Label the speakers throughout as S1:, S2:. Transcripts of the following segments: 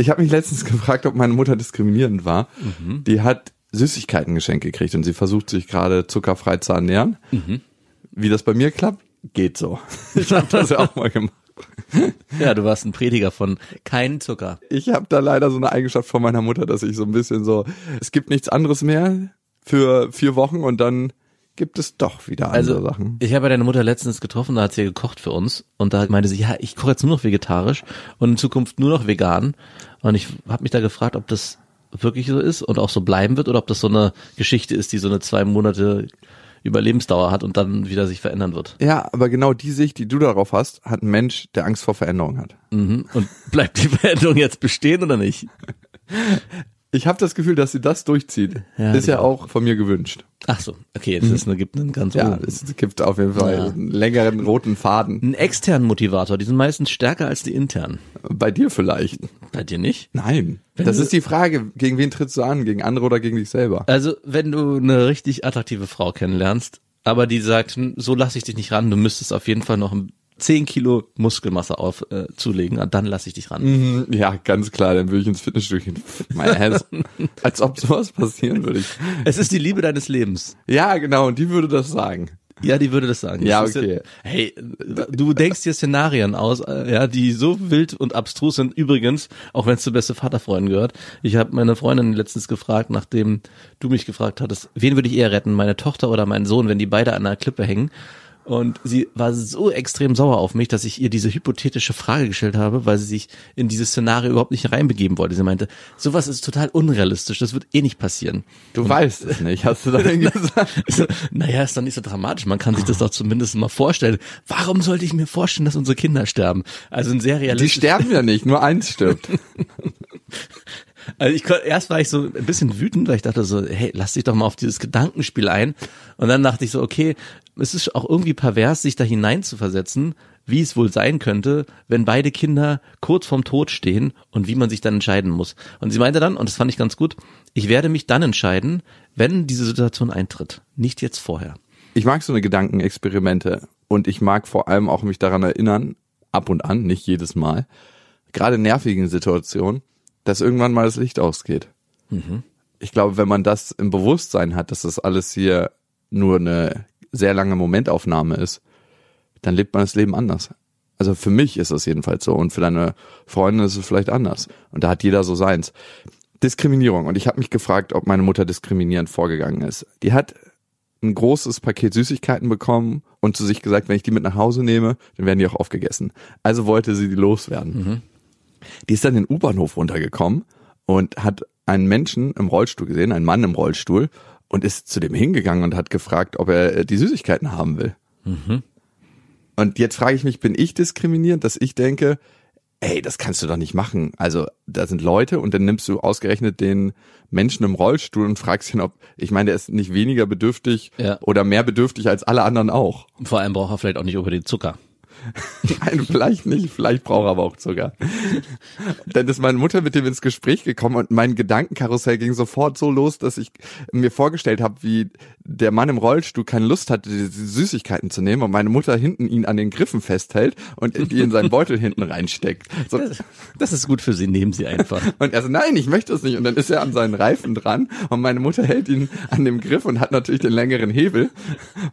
S1: Ich habe mich letztens gefragt, ob meine Mutter diskriminierend war. Die hat Süßigkeiten geschenkt gekriegt und sie versucht sich gerade zuckerfrei zu ernähren. Wie das bei mir klappt, geht so. Ich habe das ja auch mal gemacht.
S2: Ja, du warst ein Prediger von kein Zucker.
S1: Ich habe da leider so eine Eigenschaft von meiner Mutter, dass ich so ein bisschen so, es gibt nichts anderes mehr für vier Wochen und dann gibt es doch wieder andere
S2: Also,
S1: Sachen.
S2: ich habe ja deine Mutter letztens getroffen, da hat sie gekocht für uns und da meinte sie, ja, ich koche jetzt nur noch vegetarisch und in Zukunft nur noch vegan. Und ich habe mich da gefragt, ob das wirklich so ist und auch so bleiben wird oder ob das so eine Geschichte ist, die so eine zwei Monate Überlebensdauer hat und dann wieder sich verändern wird.
S1: Ja, aber genau die Sicht, die du darauf hast, hat ein Mensch, der Angst vor Veränderung hat.
S2: Mhm. Und bleibt die Veränderung jetzt bestehen oder nicht?
S1: Ich habe das Gefühl, dass sie das durchzieht.
S2: Ja,
S1: ist ja
S2: auch.
S1: auch von mir gewünscht.
S2: Ach so, okay, ist eine, gibt einen ganz
S1: Ja, es gibt auf jeden Fall
S2: Ja.
S1: einen längeren roten Faden.
S2: einen externen Motivator, die sind meistens stärker als die internen.
S1: Bei dir vielleicht.
S2: Bei dir nicht?
S1: Nein.
S2: Wenn
S1: das ist die Frage, gegen wen trittst du an? Gegen andere oder gegen dich selber?
S2: Also, wenn du eine richtig attraktive Frau kennenlernst, aber die sagt, hm, so lasse ich dich nicht ran, du müsstest auf jeden Fall noch ein 10 Kilo Muskelmasse auf äh, zulegen, dann lasse ich dich ran.
S1: Mhm, Ja, ganz klar, dann würde ich ins Fitnessstudio gehen. Mein Ass. Als ob sowas passieren würde. Ich.
S2: Es ist die Liebe deines Lebens.
S1: Ja, genau, und die würde das sagen.
S2: Ja, die würde das sagen.
S1: Ja,
S2: Das
S1: okay.
S2: hey, du denkst dir Szenarien aus, äh, ja, die so wild und abstrus sind. Übrigens, auch wenn es zu beste Vaterfreunden gehört. Ich habe meine Freundin letztens gefragt, nachdem du mich gefragt hattest, wen würde ich eher retten, meine Tochter oder meinen Sohn, wenn die beide an einer Klippe hängen. Und sie war so extrem sauer auf mich, dass ich ihr diese hypothetische Frage gestellt habe, weil sie sich in dieses Szenario überhaupt nicht reinbegeben wollte. Sie meinte, sowas ist total unrealistisch, das wird eh nicht passieren.
S1: Du weißt es nicht, hast du dann gesagt.
S2: So, naja, ist doch nicht so dramatisch. Man kann sich das doch zumindest mal vorstellen. Warum sollte ich mir vorstellen, dass unsere Kinder sterben? Also ein sehr
S1: Die
S2: realistisch.
S1: sterben ja nicht, nur eins stirbt.
S2: Also ich erst war ich so ein bisschen wütend, weil ich dachte so, hey, lass dich doch mal auf dieses Gedankenspiel ein. Und dann dachte ich so, okay, es ist auch irgendwie pervers, sich da hinein zu versetzen, wie es wohl sein könnte, wenn beide Kinder kurz vorm Tod stehen und wie man sich dann entscheiden muss. Und sie meinte dann, und das fand ich ganz gut, ich werde mich dann entscheiden, wenn diese Situation eintritt, nicht jetzt vorher.
S1: Ich mag so eine Gedankenexperimente und ich mag vor allem auch mich daran erinnern, ab und an, nicht jedes Mal, gerade nervigen Situationen, dass irgendwann mal das Licht ausgeht. Ich glaube, wenn man das im Bewusstsein hat, dass das alles hier nur eine sehr lange Momentaufnahme ist, dann lebt man das Leben anders. Also für mich ist es jedenfalls so und für deine Freundin ist es vielleicht anders. Und da hat jeder so seins. Diskriminierung. Und ich habe mich gefragt, ob meine Mutter diskriminierend vorgegangen ist. Die hat ein großes Paket Süßigkeiten bekommen und zu sich gesagt, wenn ich die mit nach Hause nehme, dann werden die auch aufgegessen. Also wollte sie die loswerden. Die ist dann in den U-Bahnhof runtergekommen und hat einen Menschen im Rollstuhl gesehen, einen Mann im Rollstuhl und ist zu dem hingegangen und hat gefragt, ob er äh, die Süßigkeiten haben will. Und jetzt frage ich mich, bin ich diskriminierend, dass ich denke, ey, das kannst du doch nicht machen. Also da sind Leute und dann nimmst du ausgerechnet den Menschen im Rollstuhl und fragst ihn, ob, ich meine, der ist nicht weniger bedürftig
S2: Ja.
S1: oder mehr bedürftig als alle anderen auch.
S2: Vor allem braucht er vielleicht auch nicht unbedingt Zucker.
S1: Nein, vielleicht nicht, vielleicht braucht er aber auch Zucker. Dann ist meine Mutter mit dem ins Gespräch gekommen und mein Gedankenkarussell ging sofort so los, dass ich mir vorgestellt habe, wie der Mann im Rollstuhl keine Lust hatte, diese Süßigkeiten zu nehmen und meine Mutter hinten ihn an den Griffen festhält und die in seinen Beutel hinten reinsteckt. So,
S2: Das, das ist gut für sie, nehmen sie einfach.
S1: und er so, nein, ich möchte es nicht. Und dann ist er an seinen Reifen dran und meine Mutter hält ihn an dem Griff und hat natürlich den längeren Hebel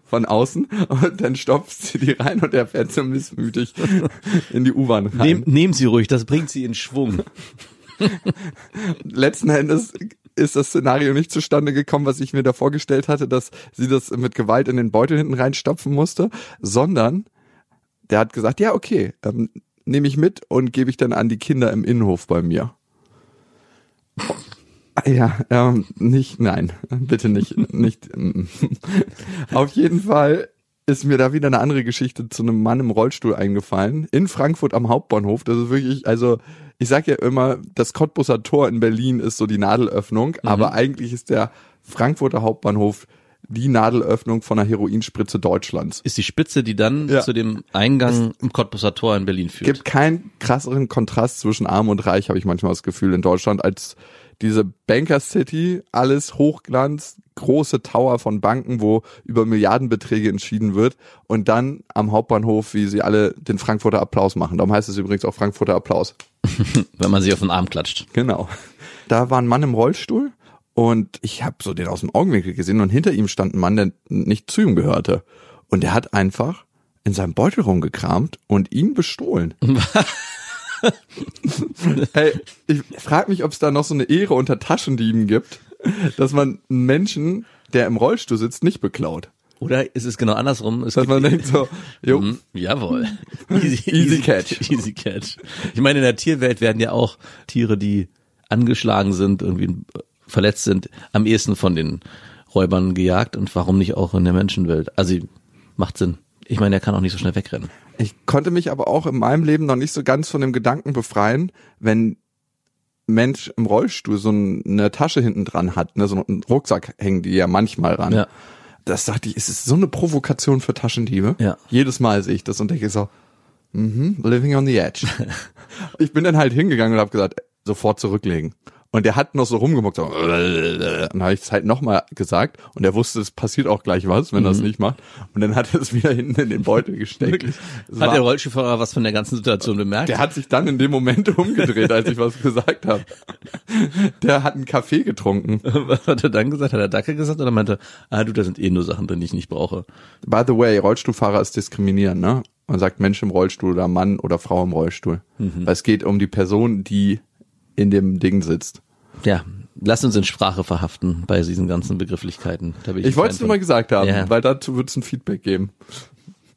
S1: von außen und dann stopft sie die rein und er fährt so missmütig in die U-Bahn rein.
S2: Nehm, nehmen sie ruhig, das bringt sie in Schwung.
S1: Letzten Endes ist das Szenario nicht zustande gekommen, was ich mir da vorgestellt hatte, dass sie das mit Gewalt in den Beutel hinten reinstopfen musste, sondern der hat gesagt, ja, okay, ähm, nehme ich mit und gebe ich dann an die Kinder im Innenhof bei mir. Ja, ähm, nicht, nein, bitte nicht, nicht. Auf jeden Fall ist mir da wieder eine andere Geschichte zu einem Mann im Rollstuhl eingefallen. In Frankfurt am Hauptbahnhof. Das ist wirklich, also ich sag ja immer, das Cottbusser Tor in Berlin ist so die Nadelöffnung, aber eigentlich ist der Frankfurter Hauptbahnhof die Nadelöffnung von einer Heroinspritze Deutschlands.
S2: Ist die Spitze, die dann
S1: Ja.
S2: zu dem Eingang im Cottbusser Tor in Berlin führt.
S1: gibt keinen krasseren Kontrast zwischen Arm und Reich, habe ich manchmal das Gefühl, in Deutschland, als diese Banker City, alles Hochglanz, große Tower von Banken, wo über Milliardenbeträge entschieden wird und dann am Hauptbahnhof, wie sie alle den Frankfurter Applaus machen. Darum heißt es übrigens auch Frankfurter Applaus.
S2: wenn man sich auf den Arm klatscht.
S1: Genau. Da war ein Mann im Rollstuhl und ich habe so den aus dem Augenwinkel gesehen und hinter ihm stand ein Mann, der nicht zu ihm gehörte. Und der hat einfach in seinem Beutel rumgekramt und ihn bestohlen. hey, ich frage mich, ob es da noch so eine Ehre unter Taschendieben gibt, dass man einen Menschen, der im Rollstuhl sitzt, nicht beklaut.
S2: Oder ist es genau andersrum? Es
S1: Dass man denkt so, jo,
S2: Mhm, jawohl. Easy,
S1: Easy catch.
S2: Easy catch. Ich meine, in der Tierwelt werden ja auch Tiere, die angeschlagen sind, irgendwie verletzt sind, am ehesten von den Räubern gejagt und warum nicht auch in der Menschenwelt? Also macht Sinn. Ich meine, er kann auch nicht so schnell wegrennen.
S1: Ich konnte mich aber auch in meinem Leben noch nicht so ganz von dem Gedanken befreien, wenn Mensch im Rollstuhl so eine Tasche hinten dran hat, ne, so einen Rucksack hängen die ja manchmal ran.
S2: Ja.
S1: Das dachte ich, es ist so eine Provokation für Taschendiebe.
S2: Ja.
S1: Jedes Mal sehe ich das und denke so, mhm, living on the edge. ich bin dann halt hingegangen und habe gesagt, sofort zurücklegen. Und der hat noch so rumgemuckt, so, und dann habe ich es halt nochmal gesagt und er wusste, es passiert auch gleich was, wenn er es nicht macht. Und dann hat er es wieder hinten in den Beutel gesteckt. Es
S2: Hat der Rollstuhlfahrer was von der ganzen Situation bemerkt?
S1: der hat sich dann in dem Moment umgedreht, als ich was gesagt habe. Der hat einen Kaffee getrunken.
S2: was hat er dann gesagt? Hat er Dacke gesagt oder meinte, ah du, da sind eh nur Sachen drin, die ich nicht brauche?
S1: By the way, Rollstuhlfahrer ist diskriminierend, ne? Man sagt Mensch im Rollstuhl oder Mann oder Frau im Rollstuhl. Weil es geht um die Person, die in dem Ding sitzt.
S2: Ja, lass uns in Sprache verhaften bei diesen ganzen Begrifflichkeiten. Ich,
S1: Ich wollte es nur mal gesagt haben,
S2: Ja.
S1: weil dazu wird es ein Feedback geben.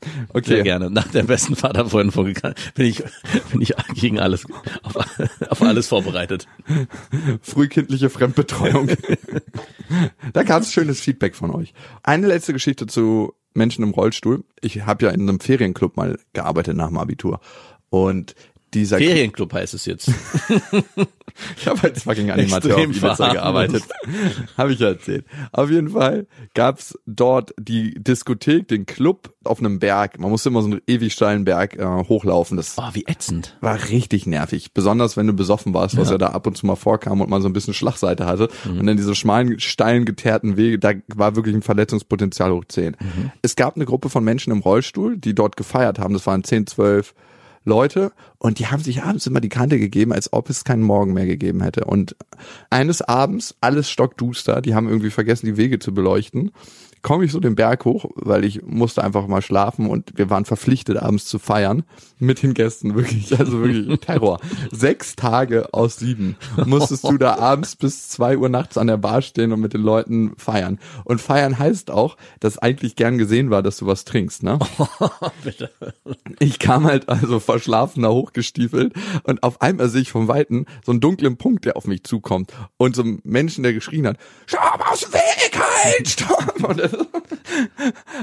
S2: Sehr
S1: Okay.
S2: gerne. Nach der besten Vaterfreundin vorgegangen bin ich, bin ich gegen alles, auf, auf alles vorbereitet.
S1: Frühkindliche Fremdbetreuung. da gab es schönes Feedback von euch. Eine letzte Geschichte zu Menschen im Rollstuhl. Ich habe ja in einem Ferienclub mal gearbeitet nach dem Abitur. Und dieser
S2: Ferienclub heißt es jetzt.
S1: Ich habe als fucking Animateur auf Ibiza gearbeitet. habe ich ja erzählt. Auf jeden Fall gab's dort die Diskothek, den Club auf einem Berg. Man musste immer so einen ewig steilen Berg äh, hochlaufen. Das
S2: Oh, wie ätzend.
S1: war richtig nervig. Besonders wenn du besoffen warst, was ja.
S2: Ja.
S1: da ab und zu mal vorkam und man so ein bisschen Schlagseite hatte. Und dann diese schmalen, steilen, geteerten Wege, da war wirklich ein Verletzungspotenzial hoch 10. Es gab eine Gruppe von Menschen im Rollstuhl, die dort gefeiert haben. Das waren 10, 12 Leute und die haben sich abends immer die Kante gegeben, als ob es keinen Morgen mehr gegeben hätte. Und eines Abends, alles stockduster, die haben irgendwie vergessen, die Wege zu beleuchten, komme ich so den Berg hoch, weil ich musste einfach mal schlafen und wir waren verpflichtet, abends zu feiern mit den Gästen, wirklich, also wirklich Terror. Sechs Tage aus sieben musstest du da abends bis zwei Uhr nachts an der Bar stehen und mit den Leuten feiern. Und feiern heißt auch, dass eigentlich gern gesehen war, dass du was trinkst, ne?
S2: Bitte.
S1: Ich kam halt also verschlafen da hochgestiefelt und auf einmal sehe ich vom Weiten so einen dunklen Punkt, der auf mich zukommt und so einen Menschen, der geschrien hat, stopp aus dem Weg halt, stopp! Und, das-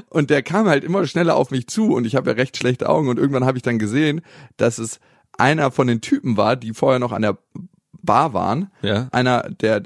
S1: und der kam halt immer schneller auf mich zu und ich habe ja recht schlechte Augen und irgendwann habe ich dann gesehen, dass es einer von den Typen war, die vorher noch an der Bar waren,
S2: Ja.
S1: einer der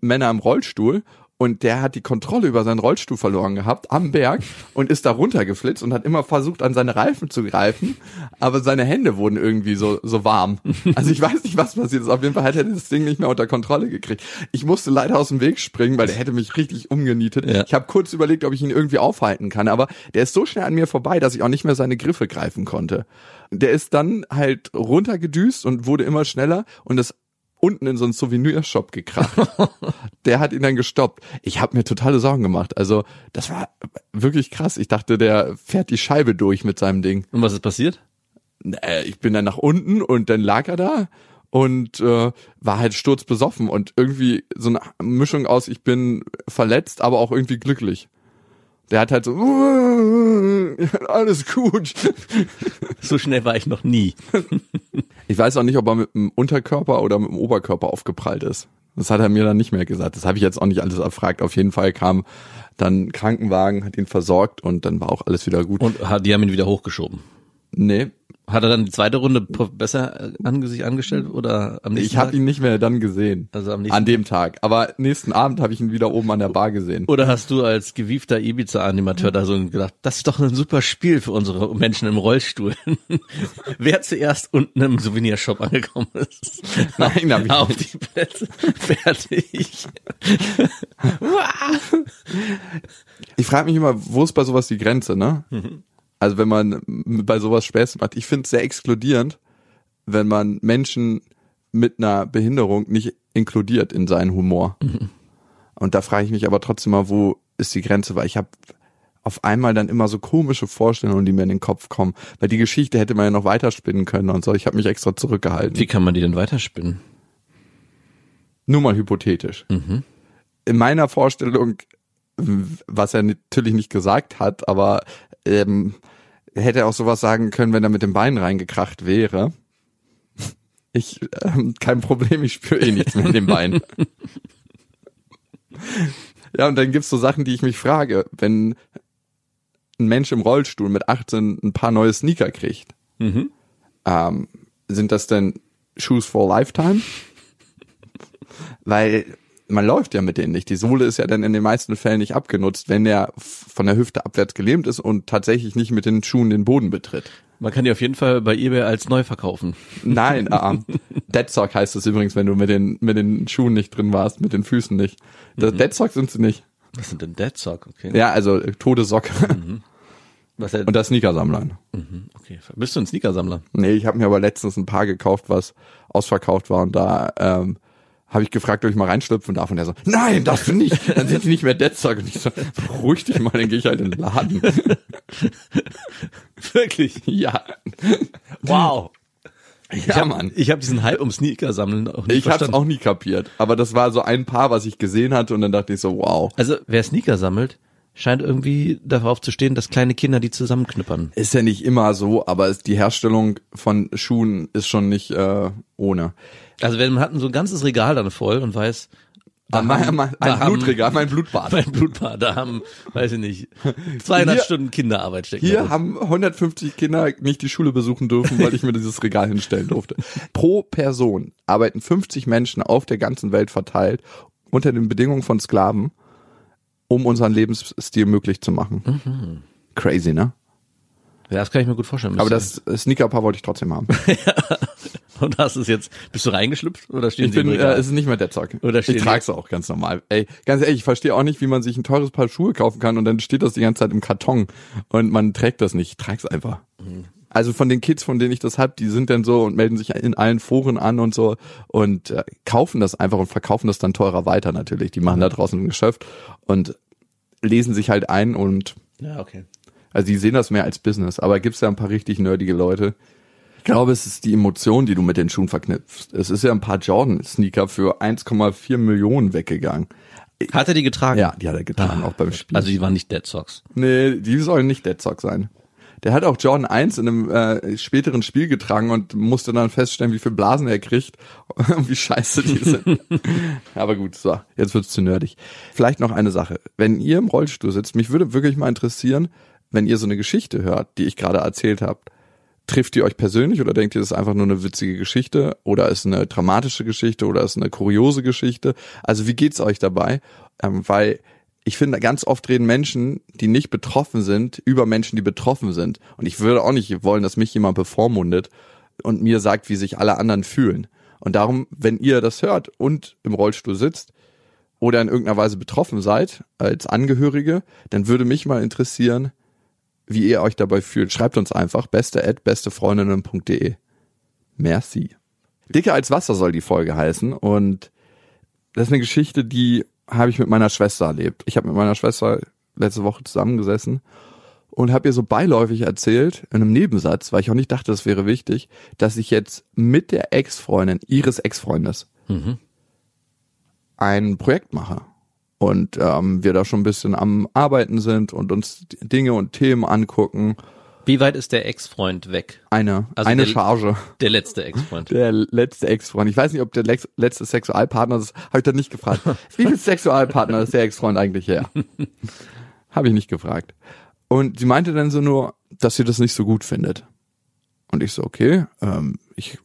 S1: Männer im Rollstuhl und der hat die Kontrolle über seinen Rollstuhl verloren gehabt am Berg und ist da runtergeflitzt und hat immer versucht an seine Reifen zu greifen, aber seine Hände wurden irgendwie so so warm. Also ich weiß nicht, was passiert ist. Auf jeden Fall hat er das Ding nicht mehr unter Kontrolle gekriegt. Ich musste leider aus dem Weg springen, weil der hätte mich richtig umgenietet.
S2: Ja.
S1: Ich habe kurz überlegt, ob ich ihn irgendwie aufhalten kann, aber der ist so schnell an mir vorbei, dass ich auch nicht mehr seine Griffe greifen konnte. Der ist dann halt runtergedüst und wurde immer schneller und das unten in so einen Souvenirshop gekracht. der hat ihn dann gestoppt. Ich habe mir totale Sorgen gemacht. Also das war wirklich krass. Ich dachte, der fährt die Scheibe durch mit seinem Ding.
S2: Und was ist passiert?
S1: Äh, ich bin dann nach unten und dann lag er da und äh, war halt sturzbesoffen und irgendwie so eine Mischung aus, ich bin verletzt, aber auch irgendwie glücklich. Der hat halt so, alles gut.
S2: So schnell war ich noch nie.
S1: Ich weiß auch nicht, ob er mit dem Unterkörper oder mit dem Oberkörper aufgeprallt ist. Das hat er mir dann nicht mehr gesagt. Das habe ich jetzt auch nicht alles erfragt. Auf jeden Fall kam dann Krankenwagen, hat ihn versorgt und dann war auch alles wieder gut.
S2: Und hat- die haben ihn wieder hochgeschoben.
S1: nee,
S2: Hat er dann die zweite Runde besser äh, an sich angestellt oder am nächsten
S1: ich habe ihn nicht mehr dann gesehen.
S2: Also am nächsten
S1: an dem Tag. Aber nächsten Abend habe ich ihn wieder oben an der Bar gesehen.
S2: Oder hast du als gewiefter Ibiza-Animateur da so gedacht, das ist doch ein super Spiel für unsere Menschen im Rollstuhl. Wer zuerst unten im Souvenirshop angekommen ist.
S1: Nein, hab ich
S2: Auf
S1: nicht.
S2: die Plätze. Fertig.
S1: Ich frage mich immer, wo ist bei sowas die Grenze, ne?
S2: Mhm.
S1: Also wenn man bei sowas Späße macht. Ich finde es sehr exkludierend, wenn man Menschen mit einer Behinderung nicht inkludiert in seinen Humor.
S2: Mhm.
S1: Und da frage ich mich aber trotzdem mal, wo ist die Grenze? Weil ich habe auf einmal dann immer so komische Vorstellungen, die mir in den Kopf kommen. Weil die Geschichte hätte man ja noch weiterspinnen können und so. Ich habe mich extra zurückgehalten.
S2: Wie kann man die denn weiterspinnen?
S1: Nur mal hypothetisch.
S2: Mhm.
S1: In meiner Vorstellung, was er natürlich nicht gesagt hat, aber ähm, hätte auch sowas sagen können, wenn er mit dem Bein reingekracht wäre. Ich, ähm, kein Problem, ich spüre eh nichts mehr in dem Bein. ja, und dann gibt's so Sachen, die ich mich frage, wenn ein Mensch im Rollstuhl mit 18 ein paar neue Sneaker kriegt,
S2: Mhm.
S1: ähm, sind das denn Shoes for Lifetime? Weil man läuft ja mit denen nicht. Die Sohle ist ja dann in den meisten Fällen nicht abgenutzt, wenn er von der Hüfte abwärts gelähmt ist und tatsächlich nicht mit den Schuhen den Boden betritt.
S2: Man kann die auf jeden Fall bei eBay als neu verkaufen.
S1: Nein, ähm, Dead Sock heißt es übrigens, wenn du mit den, mit den Schuhen nicht drin warst, mit den Füßen nicht. Das Dead Sock sind sie nicht.
S2: Was sind denn Dead Sock? Okay.
S1: Ja, also äh, tote Socke.
S2: Was der,
S1: Und das Sneakersammler.
S2: okay. Bist du ein Sneakersammler?
S1: Nee, ich habe mir aber letztens ein Paar gekauft, was ausverkauft war und da ähm, habe ich gefragt, ob ich mal reinschlüpfen darf und er so, nein, darfst du nicht, dann sind die nicht mehr Deadstock und ich so, beruhig dich mal, dann gehe ich halt in den Laden.
S2: Wirklich?
S1: ja,
S2: Wow.
S1: ja Mann.
S2: Ich habe diesen Hype um Sneaker sammeln auch nicht
S1: Ich hab's
S2: verstanden.
S1: auch nie kapiert, aber das war so ein Paar, was ich gesehen hatte und dann dachte ich so, wow.
S2: Also wer Sneaker sammelt, scheint irgendwie darauf zu stehen, dass kleine Kinder die zusammenknüppern.
S1: Ist ja nicht immer so, aber die Herstellung von Schuhen ist schon nicht äh, ohne.
S2: Also wenn man hat so ein ganzes Regal dann voll und weiß, da
S1: mein,
S2: haben-
S1: mein,
S2: da
S1: ein
S2: haben-
S1: Blutregal, mein Blutbad.
S2: mein Blutbad, da haben, weiß ich nicht, 200
S1: Hier-
S2: Stunden Kinderarbeit stecken.
S1: Hier
S2: da
S1: haben 150 Kinder nicht die Schule besuchen dürfen, weil ich mir dieses Regal hinstellen durfte. Pro Person arbeiten 50 Menschen auf der ganzen Welt verteilt unter den Bedingungen von Sklaven, um unseren Lebensstil möglich zu machen. Crazy, ne?
S2: Ja, das kann ich mir gut vorstellen.
S1: Aber das Sneakerpaar wollte ich trotzdem haben.
S2: und hast es jetzt, bist du reingeschlüpft oder stehen
S1: Ich
S2: sie
S1: bin,
S2: im
S1: äh, es ist nicht mehr der Zock.
S2: Oder
S1: ich trage es auch ganz normal. Ey, ganz ehrlich, ich verstehe auch nicht, wie man sich ein teures Paar Schuhe kaufen kann und dann steht das die ganze Zeit im Karton und man trägt das nicht. Ich trage es einfach. Also von den Kids, von denen ich das hab, die sind dann so und melden sich in allen Foren an und so und äh, kaufen das einfach und verkaufen das dann teurer weiter natürlich. Die machen da draußen ein Geschäft und lesen sich halt ein und
S2: ja, okay.
S1: also die sehen das mehr als Business, aber gibt's ja ein paar richtig nerdige Leute. Ich glaube, es ist die Emotion, die du mit den Schuhen verknüpfst. Es ist ja ein paar Jordan-Sneaker für 1,4 Millionen weggegangen.
S2: Hat er die getragen?
S1: Ja, die hat er getragen, auch beim Spiel.
S2: Also die waren nicht Dead Socks.
S1: nee, die sollen nicht Dead Sock sein. Der hat auch Jordan 1 in einem äh, späteren Spiel getragen und musste dann feststellen, wie viel Blasen er kriegt und wie scheiße die sind. Aber gut, so, jetzt wird's zu nerdig. Vielleicht noch eine Sache. Wenn ihr im Rollstuhl sitzt, mich würde wirklich mal interessieren, wenn ihr so eine Geschichte hört, die ich gerade erzählt habe, trifft die euch persönlich oder denkt ihr, das ist einfach nur eine witzige Geschichte oder ist eine dramatische Geschichte oder ist eine kuriose Geschichte? Also wie geht's euch dabei? Ähm, weil ich finde, ganz oft reden Menschen, die nicht betroffen sind, über Menschen, die betroffen sind. Und ich würde auch nicht wollen, dass mich jemand bevormundet und mir sagt, wie sich alle anderen fühlen. Und darum, wenn ihr das hört und im Rollstuhl sitzt oder in irgendeiner Weise betroffen seid als Angehörige, dann würde mich mal interessieren, wie ihr euch dabei fühlt. Schreibt uns einfach beste at bestefreundinnen.de. Merci. Dicker als Wasser soll die Folge heißen und das ist eine Geschichte, die habe ich mit meiner Schwester erlebt. Ich habe mit meiner Schwester letzte Woche zusammengesessen und habe ihr so beiläufig erzählt, in einem Nebensatz, weil ich auch nicht dachte, das wäre wichtig, dass ich jetzt mit der Ex-Freundin ihres Ex-Freundes ein Projekt mache. Und ähm, wir da schon ein bisschen am Arbeiten sind und uns Dinge und Themen angucken.
S2: Wie weit ist der Ex-Freund weg?
S1: Eine,
S2: Also
S1: eine
S2: der-
S1: Charge.
S2: Der letzte Ex-Freund.
S1: Der letzte Ex-Freund. Ich weiß nicht, ob der lex- letzte Sexualpartner, das habe ich dann nicht gefragt. Wie viel Sexualpartner ist der Ex-Freund eigentlich her? habe ich nicht gefragt. Und sie meinte dann so nur, dass sie das nicht so gut findet. Und ich so, okay, ähm, ich,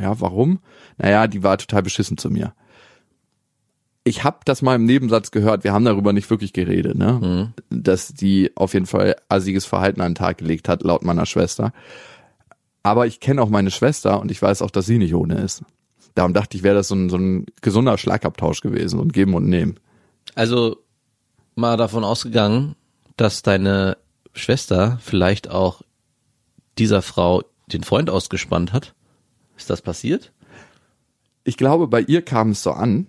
S1: ja, warum? Naja, die war total beschissen zu mir. Ich habe das mal im Nebensatz gehört, wir haben darüber nicht wirklich geredet, ne? Dass die auf jeden Fall assiges Verhalten an den Tag gelegt hat, laut meiner Schwester. Aber ich kenne auch meine Schwester und ich weiß auch, dass sie nicht ohne ist. Darum dachte ich, wäre das so ein, so ein gesunder Schlagabtausch gewesen und geben und nehmen.
S2: Also mal davon ausgegangen, dass deine Schwester vielleicht auch dieser Frau den Freund ausgespannt hat. Ist das passiert?
S1: Ich glaube, bei ihr kam es so an,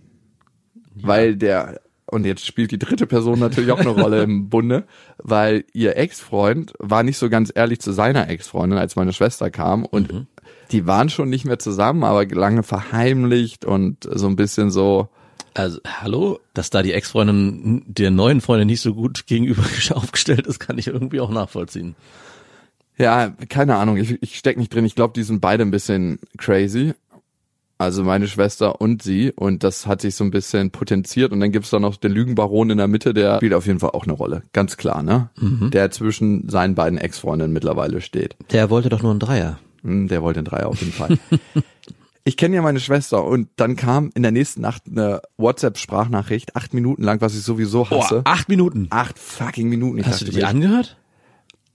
S1: weil der, und jetzt spielt die dritte Person natürlich auch eine Rolle im Bunde, weil ihr Ex-Freund war nicht so ganz ehrlich zu seiner Ex-Freundin, als meine Schwester kam und die waren schon nicht mehr zusammen, aber lange verheimlicht und so ein bisschen so,
S2: Also, hallo, dass da die Ex-Freundin der neuen Freundin nicht so gut gegenüber aufgestellt ist, kann ich irgendwie auch nachvollziehen.
S1: Ja, keine Ahnung, ich, ich steck nicht drin. Ich glaube, die sind beide ein bisschen crazy. Also meine Schwester und sie. Und das hat sich so ein bisschen potenziert. Und dann gibt's da noch den Lügenbaron in der Mitte, der spielt auf jeden Fall auch eine Rolle. Ganz klar, ne? Der zwischen seinen beiden Ex-Freundinnen mittlerweile steht.
S2: Der wollte doch nur einen Dreier.
S1: Hm, Der wollte den Dreier auf jeden Fall. Ich kenne ja meine Schwester und dann kam in der nächsten Nacht eine WhatsApp-Sprachnachricht, acht Minuten lang, was ich sowieso hasse.
S2: acht Minuten.
S1: Acht fucking Minuten. Ich
S2: Hast du die
S1: mir,
S2: angehört?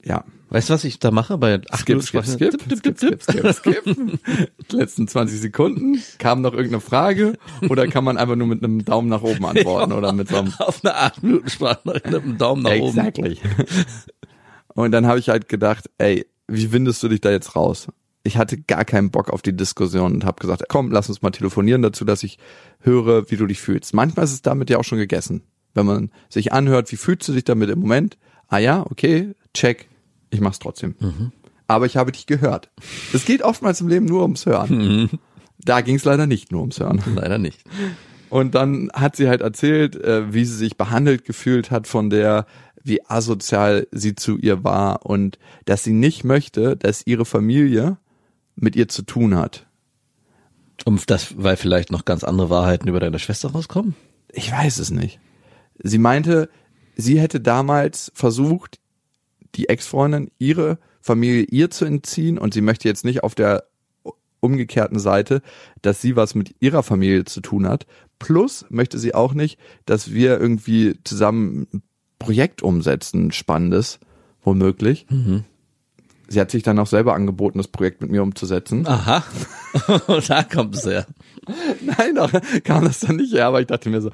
S1: Ja.
S2: Weißt du, was ich da mache bei acht
S1: Skip, skip,
S2: Sprache?
S1: skip, skip, skip, skip, skip. Die letzten 20 Sekunden kam noch irgendeine Frage oder kann man einfach nur mit einem Daumen nach oben antworten oder mit so einem
S2: Auf eine acht Minuten Sprachnachricht mit einem Daumen nach oben.
S1: Exactly. Und dann habe ich halt gedacht, ey, wie windest du dich da jetzt raus? Ich hatte gar keinen Bock auf die Diskussion und habe gesagt, komm, lass uns mal telefonieren dazu, dass ich höre, wie du dich fühlst. Manchmal ist es damit ja auch schon gegessen. Wenn man sich anhört, wie fühlst du dich damit im Moment? Ah ja, okay, check, ich mach's trotzdem. Aber ich habe dich gehört. Es geht oftmals im Leben nur ums Hören. Da ging es leider nicht nur ums Hören.
S2: Leider nicht.
S1: Und dann hat sie halt erzählt, äh, wie sie sich behandelt gefühlt hat von der, wie asozial sie zu ihr war und dass sie nicht möchte, dass ihre Familie mit ihr zu tun hat.
S2: Um das, weil vielleicht noch ganz andere Wahrheiten über deine Schwester rauskommen?
S1: Ich weiß es nicht. Sie meinte, sie hätte damals versucht, die Ex-Freundin ihre Familie ihr zu entziehen und sie möchte jetzt nicht auf der umgekehrten Seite, dass sie was mit ihrer Familie zu tun hat. Plus möchte sie auch nicht, dass wir irgendwie zusammen ein Projekt umsetzen, ein spannendes, womöglich. Sie hat sich dann auch selber angeboten, das Projekt mit mir umzusetzen.
S2: Aha. da kommt es her.
S1: Nein, da kam das dann nicht her, aber ich dachte mir so,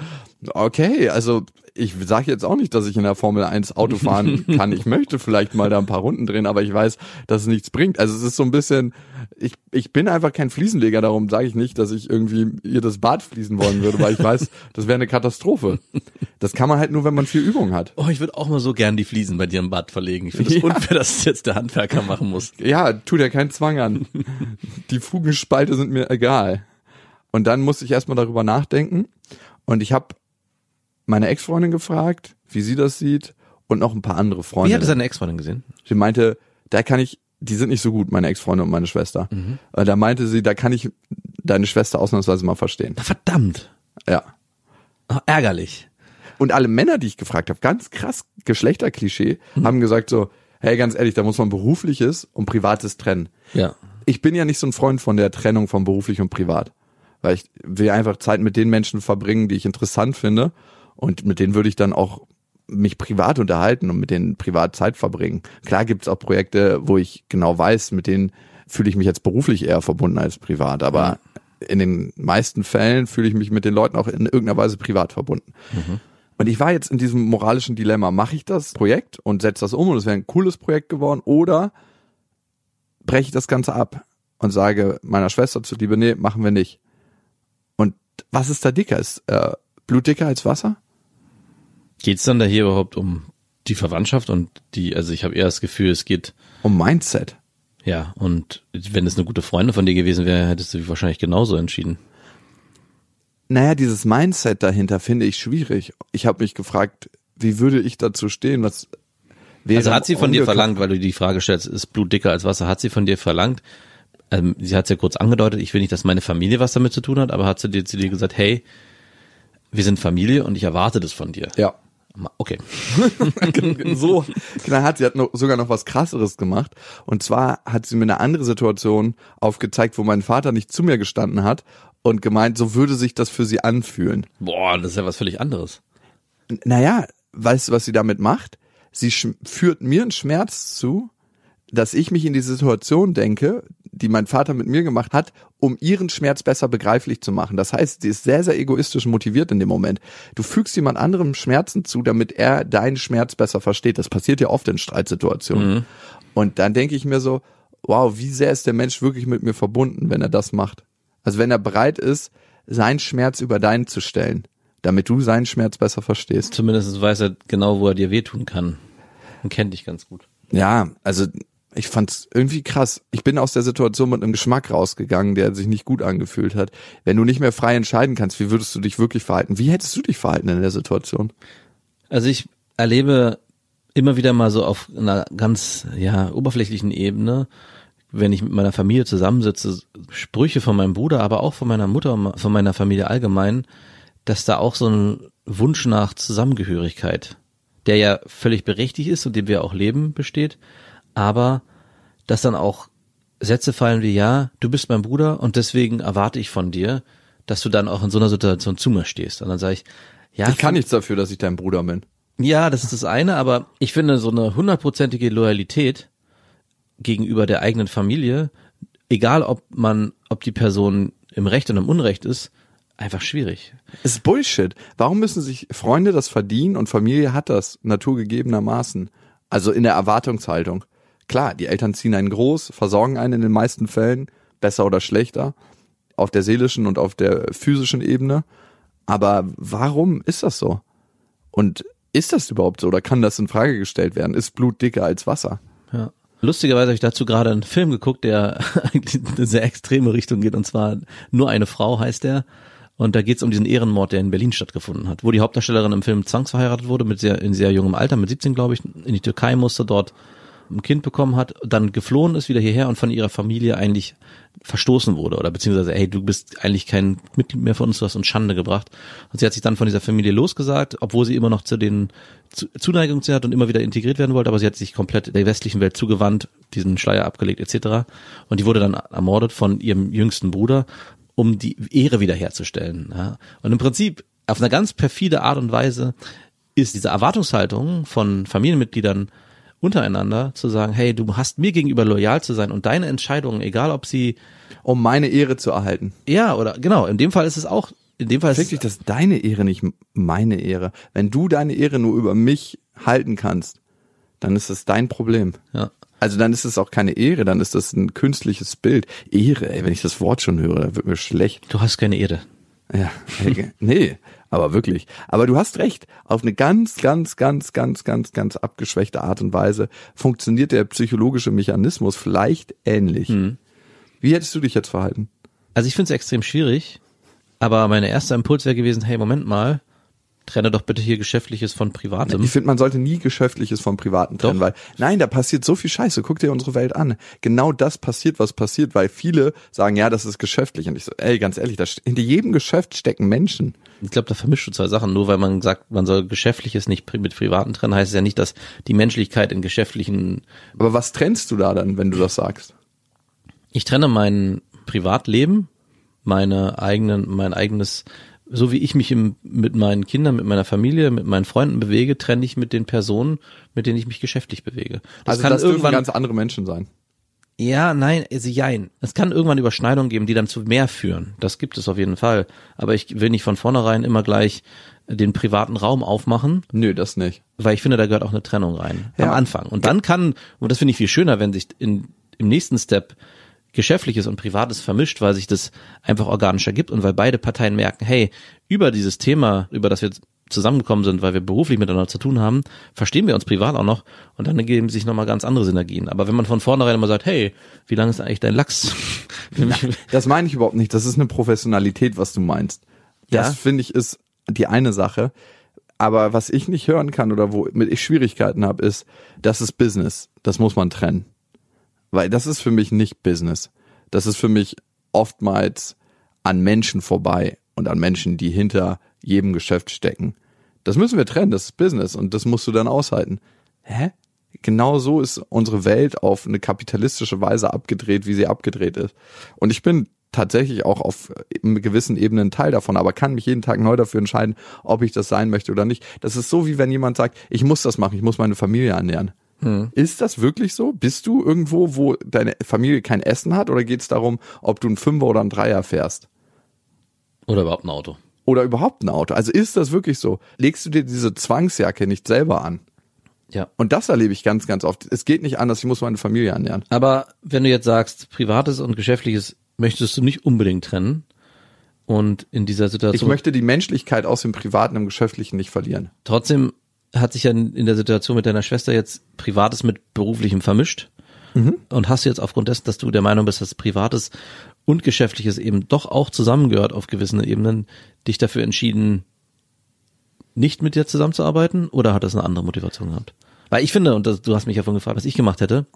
S1: okay, also ich sage jetzt auch nicht, dass ich in der Formel 1 Auto fahren kann. Ich möchte vielleicht mal da ein paar Runden drehen, aber ich weiß, dass es nichts bringt. Also es ist so ein bisschen, ich, ich bin einfach kein Fliesenleger, darum sage ich nicht, dass ich irgendwie ihr das Bad fließen wollen würde, weil ich weiß, das wäre eine Katastrophe. Das kann man halt nur, wenn man viel Übung hat.
S2: Oh, ich würde auch mal so gern die Fliesen bei dir im Bad verlegen. Ich finde es
S1: Ja.
S2: unfair, dass es jetzt der Handwerker machen muss.
S1: Ja, tut ja keinen Zwang an. Die Fugenspalte sind mir egal. Und dann musste ich erstmal darüber nachdenken. Und ich habe meine Ex-Freundin gefragt, wie sie das sieht und noch ein paar andere
S2: Wie
S1: Freunde.
S2: hat es deine Ex-Freundin gesehen?
S1: Sie meinte, da kann ich, die sind nicht so gut, meine Ex-Freundin und meine Schwester. Äh, Da meinte sie, da kann ich deine Schwester ausnahmsweise mal verstehen.
S2: Na, verdammt.
S1: Ja.
S2: Ah, ärgerlich.
S1: Und alle Männer, die ich gefragt habe, ganz krass Geschlechterklischee, haben gesagt so, hey, ganz ehrlich, da muss man berufliches und privates trennen.
S2: Ja.
S1: ich bin ja nicht so ein Freund von der Trennung von beruflich und privat. Weil ich will einfach Zeit mit den Menschen verbringen, die ich interessant finde. Und mit denen würde ich dann auch mich privat unterhalten und mit denen privat Zeit verbringen. Klar gibt's auch Projekte, wo ich genau weiß, mit denen fühle ich mich jetzt beruflich eher verbunden als privat. Aber in den meisten Fällen fühle ich mich mit den Leuten auch in irgendeiner Weise privat verbunden. Und ich war jetzt in diesem moralischen Dilemma, mache ich das Projekt und setze das um und es wäre ein cooles Projekt geworden oder breche ich das Ganze ab und sage meiner Schwester zu Liebe, nee, machen wir nicht. Und was ist da dicker? Ist äh, Blut dicker als Wasser?
S2: Geht's dann da hier überhaupt um die Verwandtschaft und die, also ich habe eher das Gefühl, es geht,
S1: Um Mindset.
S2: ja, und wenn es eine gute Freundin von dir gewesen wäre, hättest du dich wahrscheinlich genauso entschieden.
S1: Naja, dieses Mindset dahinter finde ich schwierig. Ich habe mich gefragt, wie würde ich dazu stehen? Was, wäre
S2: Also hat sie von dir verlangt, weil du die Frage stellst, ist Blut dicker als Wasser, hat sie von dir verlangt, ähm, sie hat es ja kurz angedeutet, ich will nicht, dass meine Familie was damit zu tun hat, aber hat sie dir zu dir gesagt, hey, wir sind Familie und ich erwarte das von dir.
S1: Ja.
S2: Okay.
S1: so knallhart. Sie hat noch, sogar noch was krasseres gemacht. Und zwar hat sie mir eine andere Situation aufgezeigt, wo mein Vater nicht zu mir gestanden hat und gemeint, so würde sich das für sie anfühlen.
S2: Boah, das ist ja was völlig anderes.
S1: N- Naja, weißt du, was sie damit macht? Sie führt mir einen Schmerz zu, dass ich mich in die Situation denke, die mein Vater mit mir gemacht hat, um ihren Schmerz besser begreiflich zu machen. Das heißt, sie ist sehr, sehr egoistisch motiviert in dem Moment. Du fügst jemand anderem Schmerzen zu, damit er deinen Schmerz besser versteht. Das passiert ja oft in Streitsituationen. Und dann denke ich mir so, wow, wie sehr ist der Mensch wirklich mit mir verbunden, wenn er das macht? Also wenn er bereit ist, seinen Schmerz über deinen zu stellen, damit du seinen Schmerz besser verstehst.
S2: Zumindest weiß er genau, wo er dir wehtun kann. Und kennt dich ganz gut.
S1: Ja, also ich fand's irgendwie krass. Ich bin aus der Situation mit einem Geschmack rausgegangen, der sich nicht gut angefühlt hat. Wenn du nicht mehr frei entscheiden kannst, wie würdest du dich wirklich verhalten? Wie hättest du dich verhalten in der Situation?
S2: Also ich erlebe immer wieder mal so auf einer ganz ja oberflächlichen Ebene, wenn ich mit meiner Familie zusammensitze, Sprüche von meinem Bruder, aber auch von meiner Mutter von meiner Familie allgemein, dass da auch so ein Wunsch nach Zusammengehörigkeit, der ja völlig berechtigt ist und den wir auch leben, besteht, aber dass dann auch Sätze fallen wie ja, du bist mein Bruder und deswegen erwarte ich von dir, dass du dann auch in so einer Situation zu mir stehst. Und dann sage ich, ja,
S1: Ich kann nichts dafür, dass ich dein Bruder bin.
S2: ja, das ist das eine, aber ich finde so eine hundertprozentige Loyalität gegenüber der eigenen Familie, egal ob man, ob die Person im Recht und im Unrecht ist, einfach schwierig.
S1: Es ist Bullshit. Warum müssen sich Freunde das verdienen und Familie hat das naturgegebenermaßen? Also in der Erwartungshaltung. Klar, die Eltern ziehen einen groß, versorgen einen in den meisten Fällen, besser oder schlechter, auf der seelischen und auf der physischen Ebene. Aber warum ist das so? Und ist das überhaupt so oder kann das in Frage gestellt werden? Ist Blut dicker als Wasser?
S2: Ja. Lustigerweise habe ich dazu gerade einen Film geguckt, der eigentlich in eine sehr extreme Richtung geht, und zwar Nur eine Frau heißt der. Und da geht es um diesen Ehrenmord, der in Berlin stattgefunden hat, wo die Hauptdarstellerin im Film zwangsverheiratet wurde, mit sehr, in sehr jungem Alter, mit 17 glaube ich, in die Türkei musste, dort ein Kind bekommen hat, dann geflohen ist wieder hierher und von ihrer Familie eigentlich verstoßen wurde oder beziehungsweise, hey, du bist eigentlich kein Mitglied mehr von uns, du hast uns Schande gebracht. Und sie hat sich dann von dieser Familie losgesagt, obwohl sie immer noch zu den zu, Zuneigung zu hat und immer wieder integriert werden wollte, aber sie hat sich komplett der westlichen Welt zugewandt, diesen Schleier abgelegt etc. Und die wurde dann ermordet von ihrem jüngsten Bruder, um die Ehre wiederherzustellen. Ja. Und im Prinzip auf eine ganz perfide Art und Weise ist diese Erwartungshaltung von Familienmitgliedern untereinander zu sagen, hey, du hast mir gegenüber loyal zu sein und deine Entscheidungen, egal ob sie,
S1: Um meine Ehre zu erhalten.
S2: ja, oder genau, in dem Fall ist es auch, in dem Fall ist
S1: Wirklich, das ist deine Ehre, nicht meine Ehre. Wenn du deine Ehre nur über mich halten kannst, dann ist das dein Problem.
S2: ja,
S1: Also dann ist es auch keine Ehre, dann ist das ein künstliches Bild. Ehre, ey, wenn ich das Wort schon höre, dann wird mir schlecht.
S2: du hast keine Ehre.
S1: Ja, nee, aber wirklich. Aber du hast recht, auf eine ganz, ganz, ganz, ganz, ganz, ganz abgeschwächte Art und Weise funktioniert der psychologische Mechanismus vielleicht ähnlich. Wie hättest du dich jetzt verhalten?
S2: Also ich finde es extrem schwierig, aber mein erster Impuls wäre gewesen, hey, Moment mal, trenne doch bitte hier Geschäftliches von Privatem.
S1: Ich finde, man sollte nie Geschäftliches vom Privaten trennen,
S2: Doch.
S1: weil nein, da passiert so viel Scheiße. Guck dir unsere Welt an. Genau das passiert, was passiert, weil viele sagen, ja, das ist geschäftlich. Und ich so, ey, ganz ehrlich, da st- hinter jedem Geschäft stecken Menschen.
S2: Ich glaube, da vermischt du zwei Sachen. Nur weil man sagt, man soll Geschäftliches nicht mit Privaten trennen, heißt es ja nicht, dass die Menschlichkeit in geschäftlichen
S1: Aber was trennst du da dann, wenn du das sagst?
S2: ich trenne mein Privatleben, meine eigenen, mein eigenes, so wie ich mich im, mit meinen Kindern, mit meiner Familie, mit meinen Freunden bewege, trenne ich mit den Personen, mit denen ich mich geschäftlich bewege. Das
S1: also
S2: kann
S1: das
S2: irgendwann,
S1: ganz andere Menschen sein.
S2: ja, nein, also jein. Es kann irgendwann Überschneidungen geben, die dann zu mehr führen. Das gibt es auf jeden Fall. Aber ich will nicht von vornherein immer gleich den privaten Raum aufmachen,
S1: Nö, das nicht.
S2: weil ich finde, da gehört auch eine Trennung rein am
S1: Ja.
S2: Anfang. Und dann kann, und das finde ich viel schöner, wenn sich in, im nächsten Step Geschäftliches und Privates vermischt, weil sich das einfach organischer gibt und weil beide Parteien merken, hey, über dieses Thema, über das wir zusammengekommen sind, weil wir beruflich miteinander zu tun haben, verstehen wir uns privat auch noch und dann ergeben sich nochmal ganz andere Synergien. Aber wenn man von vornherein immer sagt, hey, wie lange ist eigentlich dein Lachs?
S1: Das meine ich überhaupt nicht. Das ist eine Professionalität, was du meinst. Das
S2: Ja.
S1: finde ich ist die eine Sache. Aber was ich nicht hören kann oder womit ich Schwierigkeiten habe, ist, das ist Business. Das muss man trennen. Weil das ist für mich nicht Business. Das ist für mich oftmals an Menschen vorbei und an Menschen, die hinter jedem Geschäft stecken. Das müssen wir trennen, das ist Business und das musst du dann aushalten. Hä? Genau so ist unsere Welt auf eine kapitalistische Weise abgedreht, wie sie abgedreht ist. Und ich bin tatsächlich auch auf gewissen Ebenen Teil davon, aber kann mich jeden Tag neu dafür entscheiden, ob ich das sein möchte oder nicht. Das ist so, wie wenn jemand sagt, ich muss das machen, ich muss meine Familie ernähren. Hm. Ist das wirklich so? Bist du irgendwo, wo deine Familie kein Essen hat oder geht es darum, ob du ein Fünfer oder ein Dreier fährst?
S2: Oder überhaupt ein Auto.
S1: Oder überhaupt ein Auto. Also ist das wirklich so? Legst du dir diese Zwangsjacke nicht selber an?
S2: Ja.
S1: Und das erlebe ich ganz, ganz oft. Es geht nicht anders, ich muss meine Familie ernähren.
S2: Aber wenn du jetzt sagst, privates und geschäftliches möchtest du nicht unbedingt trennen. Und in dieser Situation.
S1: Ich möchte die Menschlichkeit aus dem Privaten im Geschäftlichen nicht verlieren.
S2: Trotzdem hat sich ja in der Situation mit deiner Schwester jetzt Privates mit Beruflichem vermischt. Mhm. Und hast du jetzt aufgrund dessen, dass du der Meinung bist, dass Privates und Geschäftliches eben doch auch zusammengehört auf gewissen Ebenen, dich dafür entschieden, nicht mit dir zusammenzuarbeiten? Oder hat das eine andere Motivation gehabt? Weil ich finde, und das, du hast mich ja vorhin gefragt, was ich gemacht hätte,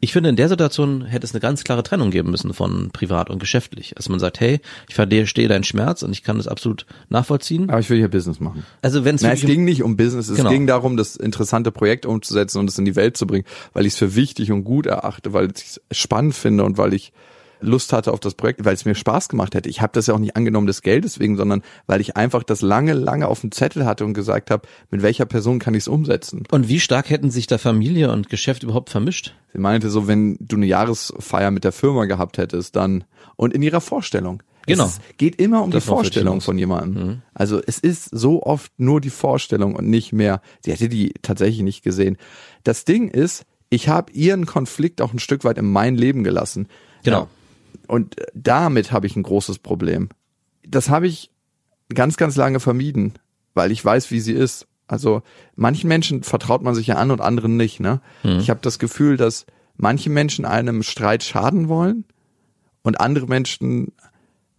S2: ich finde, in der Situation hätte es eine ganz klare Trennung geben müssen von privat und geschäftlich. Also man sagt, hey, ich verstehe deinen Schmerz und ich kann das absolut nachvollziehen.
S1: Aber ich will hier Business machen.
S2: Also wenn es
S1: es ging nicht um Business, es genau. ging darum, das interessante Projekt umzusetzen und es in die Welt zu bringen, weil ich es für wichtig und gut erachte, weil ich es spannend finde und weil ich Lust hatte auf das Projekt, weil es mir Spaß gemacht hätte. Ich habe das ja auch nicht angenommen des Geldes wegen, sondern weil ich einfach das lange, lange auf dem Zettel hatte und gesagt habe, mit welcher Person kann ich es umsetzen.
S2: Und wie stark hätten sich da Familie und Geschäft überhaupt vermischt?
S1: Sie meinte so, wenn du eine Jahresfeier mit der Firma gehabt hättest, dann und in ihrer Vorstellung.
S2: Genau.
S1: Es geht immer um das die Vorstellung von jemandem. Mhm. Also es ist so oft nur die Vorstellung und nicht mehr. Sie hätte die tatsächlich nicht gesehen. Das Ding ist, ich habe ihren Konflikt auch ein Stück weit in mein Leben gelassen.
S2: Genau.
S1: Und damit habe ich ein großes Problem. Das habe ich ganz, ganz lange vermieden, weil ich weiß, wie sie ist. Also manchen Menschen vertraut man sich ja an und anderen nicht. Ne? Mhm. Ich habe das Gefühl, dass manche Menschen einem Streit schaden wollen und andere Menschen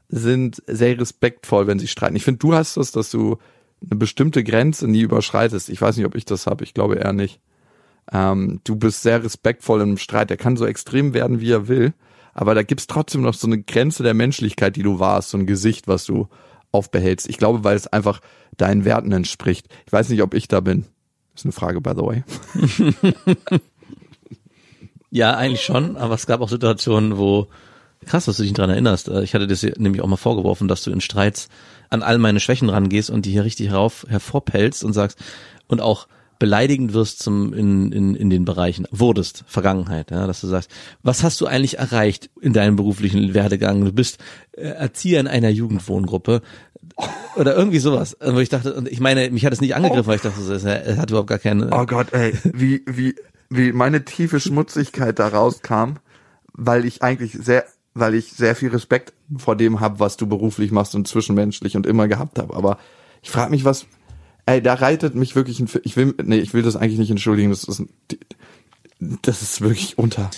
S1: sind sehr respektvoll, wenn sie streiten. Ich finde, du hast das, dass du eine bestimmte Grenze nie überschreitest. Ich weiß nicht, ob ich das habe. Ich glaube eher nicht. Ähm, du bist sehr respektvoll im Streit. Er kann so extrem werden, wie er will aber da gibt's trotzdem noch so eine Grenze der Menschlichkeit, die du warst, so ein Gesicht, was du aufbehältst. Ich glaube, weil es einfach deinen Werten entspricht. Ich weiß nicht, ob ich da bin. Ist eine Frage, by the way.
S2: ja, eigentlich schon, aber es gab auch Situationen, wo Krass, dass du dich dran erinnerst. Ich hatte das nämlich auch mal vorgeworfen, dass du in Streits an all meine Schwächen rangehst und die hier richtig herauf, hervorpellst und sagst und auch beleidigend wirst zum in, in, in den Bereichen, wurdest, Vergangenheit, ja, dass du sagst, was hast du eigentlich erreicht in deinem beruflichen Werdegang? Du bist äh, Erzieher in einer Jugendwohngruppe oder irgendwie sowas. Wo ich dachte, und ich meine, mich hat es nicht angegriffen, weil ich dachte, es hat überhaupt gar keine.
S1: Oh Gott, ey, wie, wie, wie meine tiefe Schmutzigkeit da rauskam, weil ich eigentlich sehr, weil ich sehr viel Respekt vor dem habe, was du beruflich machst und zwischenmenschlich und immer gehabt habe. Aber ich frage mich, was, Ey, da reitet mich wirklich ein, ich will, nee, ich will das eigentlich nicht entschuldigen, das ist, das ist wirklich unter.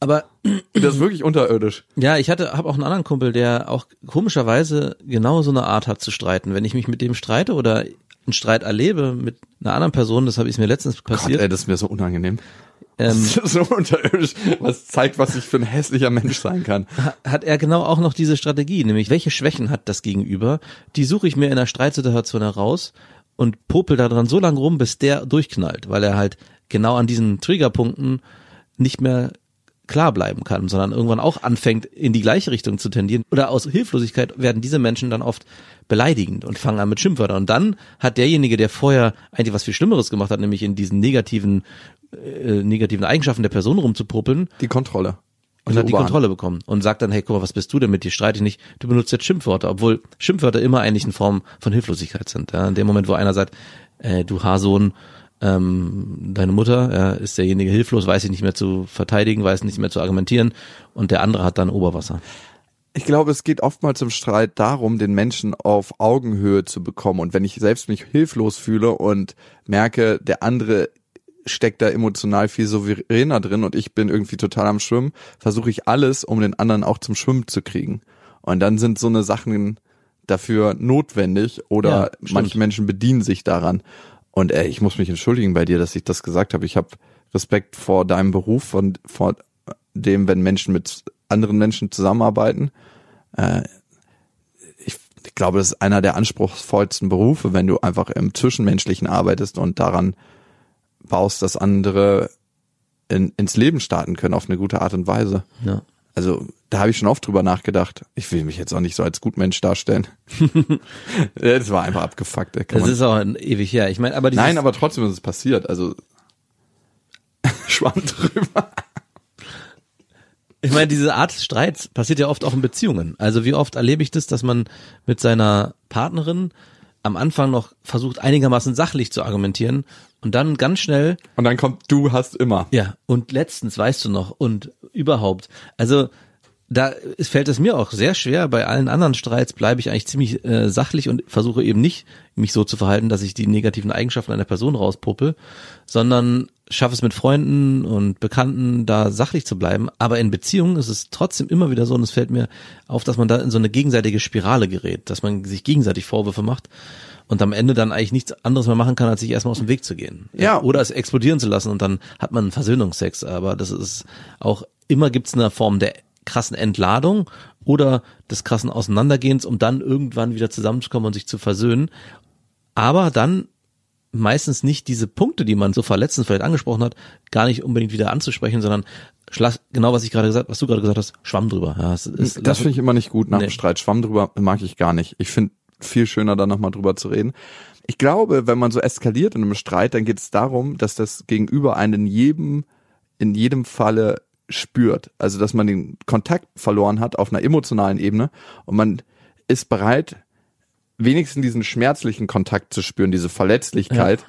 S2: Aber
S1: das ist wirklich unterirdisch.
S2: Ja, ich hatte, habe auch einen anderen Kumpel, der auch komischerweise genau so eine Art hat zu streiten. Wenn ich mich mit dem streite oder einen Streit erlebe mit einer anderen Person, das habe ich mir letztens passiert. Gott,
S1: ey, das ist mir so unangenehm. Ähm, das ist so unterirdisch, was zeigt, was ich für ein hässlicher Mensch sein kann.
S2: Hat er genau auch noch diese Strategie, nämlich welche Schwächen hat das Gegenüber? Die suche ich mir in einer Streitsituation heraus und popelt da dran so lange rum, bis der durchknallt, weil er halt genau an diesen Triggerpunkten nicht mehr klar bleiben kann, sondern irgendwann auch anfängt, in die gleiche Richtung zu tendieren. Oder aus Hilflosigkeit werden diese Menschen dann oft beleidigend und fangen an mit Schimpfwörtern. Und dann hat derjenige, der vorher eigentlich was viel Schlimmeres gemacht hat, nämlich in diesen negativen, äh, negativen Eigenschaften der Person rumzupopeln.
S1: Die Kontrolle
S2: und hat die Kontrolle bekommen und sagt dann, hey, guck mal, was bist du denn mit dir? Streite ich nicht. Du benutzt jetzt Schimpfwörter, obwohl Schimpfwörter immer eigentlich eine Form von Hilflosigkeit sind. Ja? In dem Moment, wo einer sagt, äh, du Haarsohn, ähm, deine Mutter, ja, ist derjenige hilflos, weiß sich nicht mehr zu verteidigen, weiß nicht mehr zu argumentieren und der andere hat dann Oberwasser.
S1: Ich glaube, es geht oftmals im Streit darum, den Menschen auf Augenhöhe zu bekommen. Und wenn ich selbst mich hilflos fühle und merke, der andere steckt da emotional viel souveräner drin und ich bin irgendwie total am Schwimmen, versuche ich alles, um den anderen auch zum Schwimmen zu kriegen. Und dann sind so eine Sachen dafür notwendig oder
S2: Ja,
S1: manche Menschen bedienen sich daran. Und ey, ich muss mich entschuldigen bei dir, dass ich das gesagt habe. Ich habe Respekt vor deinem Beruf und vor dem, wenn Menschen mit anderen Menschen zusammenarbeiten. Äh, ich, ich glaube, das ist einer der anspruchsvollsten Berufe, wenn du einfach im Zwischenmenschlichen arbeitest und daran baust, dass andere in, ins Leben starten können auf eine gute Art und Weise.
S2: Ja.
S1: Also da habe ich schon oft drüber nachgedacht. Ich will mich jetzt auch nicht so als Gutmensch darstellen. Das war einfach abgefuckt. ey,
S2: Das ist auch ewig her. Ich meine, aber
S1: Nein, aber trotzdem ist es passiert. Also Schwamm drüber.
S2: Ich meine, diese Art Streits passiert ja oft auch in Beziehungen. Also wie oft erlebe ich das, dass man mit seiner Partnerin am Anfang noch versucht, einigermaßen sachlich zu argumentieren und dann ganz schnell,
S1: Und dann kommt du hast immer.
S2: ja, und letztens weißt du noch und überhaupt. Also da ist- fällt es mir auch sehr schwer. Bei allen anderen Streits bleibe ich eigentlich ziemlich äh, sachlich und versuche eben nicht, mich so zu verhalten, dass ich die negativen Eigenschaften einer Person rauspuppe, sondern schaffe es mit Freunden und Bekannten da sachlich zu bleiben. Aber in Beziehungen ist es trotzdem immer wieder so, und es fällt mir auf, dass man da in so eine gegenseitige Spirale gerät, dass man sich gegenseitig Vorwürfe macht und am Ende dann eigentlich nichts anderes mehr machen kann, als sich erstmal aus dem Weg zu gehen.
S1: Ja.
S2: Oder es explodieren zu lassen und dann hat man einen Versöhnungsex. Aber das ist auch, immer gibt es eine Form der krassen Entladung oder des krassen Auseinandergehens, um dann irgendwann wieder zusammenzukommen und sich zu versöhnen. Aber dann meistens nicht diese Punkte, die man so verletzend vielleicht angesprochen hat, gar nicht unbedingt wieder anzusprechen, sondern genau was ich gerade gesagt, was du gerade gesagt hast, Schwamm drüber. Ja, es ist,
S1: Das finde ich immer nicht gut nach
S2: Nee.
S1: dem Streit. Schwamm drüber mag ich gar nicht. Ich finde viel schöner, da nochmal drüber zu reden. Ich glaube, wenn man so eskaliert in einem Streit, dann geht es darum, dass das Gegenüber einen in jedem, in jedem Falle spürt. Also, dass man den Kontakt verloren hat auf einer emotionalen Ebene und man ist bereit, wenigstens diesen schmerzlichen Kontakt zu spüren, diese Verletzlichkeit,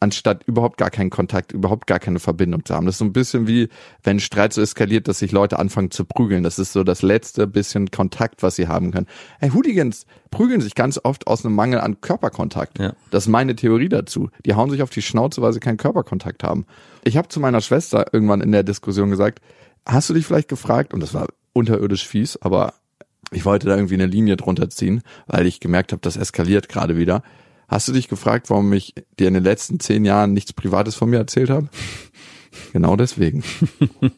S1: anstatt überhaupt gar keinen Kontakt, überhaupt gar keine Verbindung zu haben. Das ist so ein bisschen wie, wenn Streit so eskaliert, dass sich Leute anfangen zu prügeln. Das ist so das letzte bisschen Kontakt, was sie haben können. Hey, Hooligans prügeln sich ganz oft aus einem Mangel an Körperkontakt.
S2: Ja.
S1: Das ist meine Theorie dazu. Die hauen sich auf die Schnauze, weil sie keinen Körperkontakt haben. Ich habe zu meiner Schwester irgendwann in der Diskussion gesagt, hast du dich vielleicht gefragt, und das war unterirdisch fies, aber ich wollte da irgendwie eine Linie drunter ziehen, weil ich gemerkt habe, das eskaliert gerade wieder. Hast du dich gefragt, warum ich dir in den letzten zehn Jahren nichts Privates von mir erzählt habe? Genau deswegen.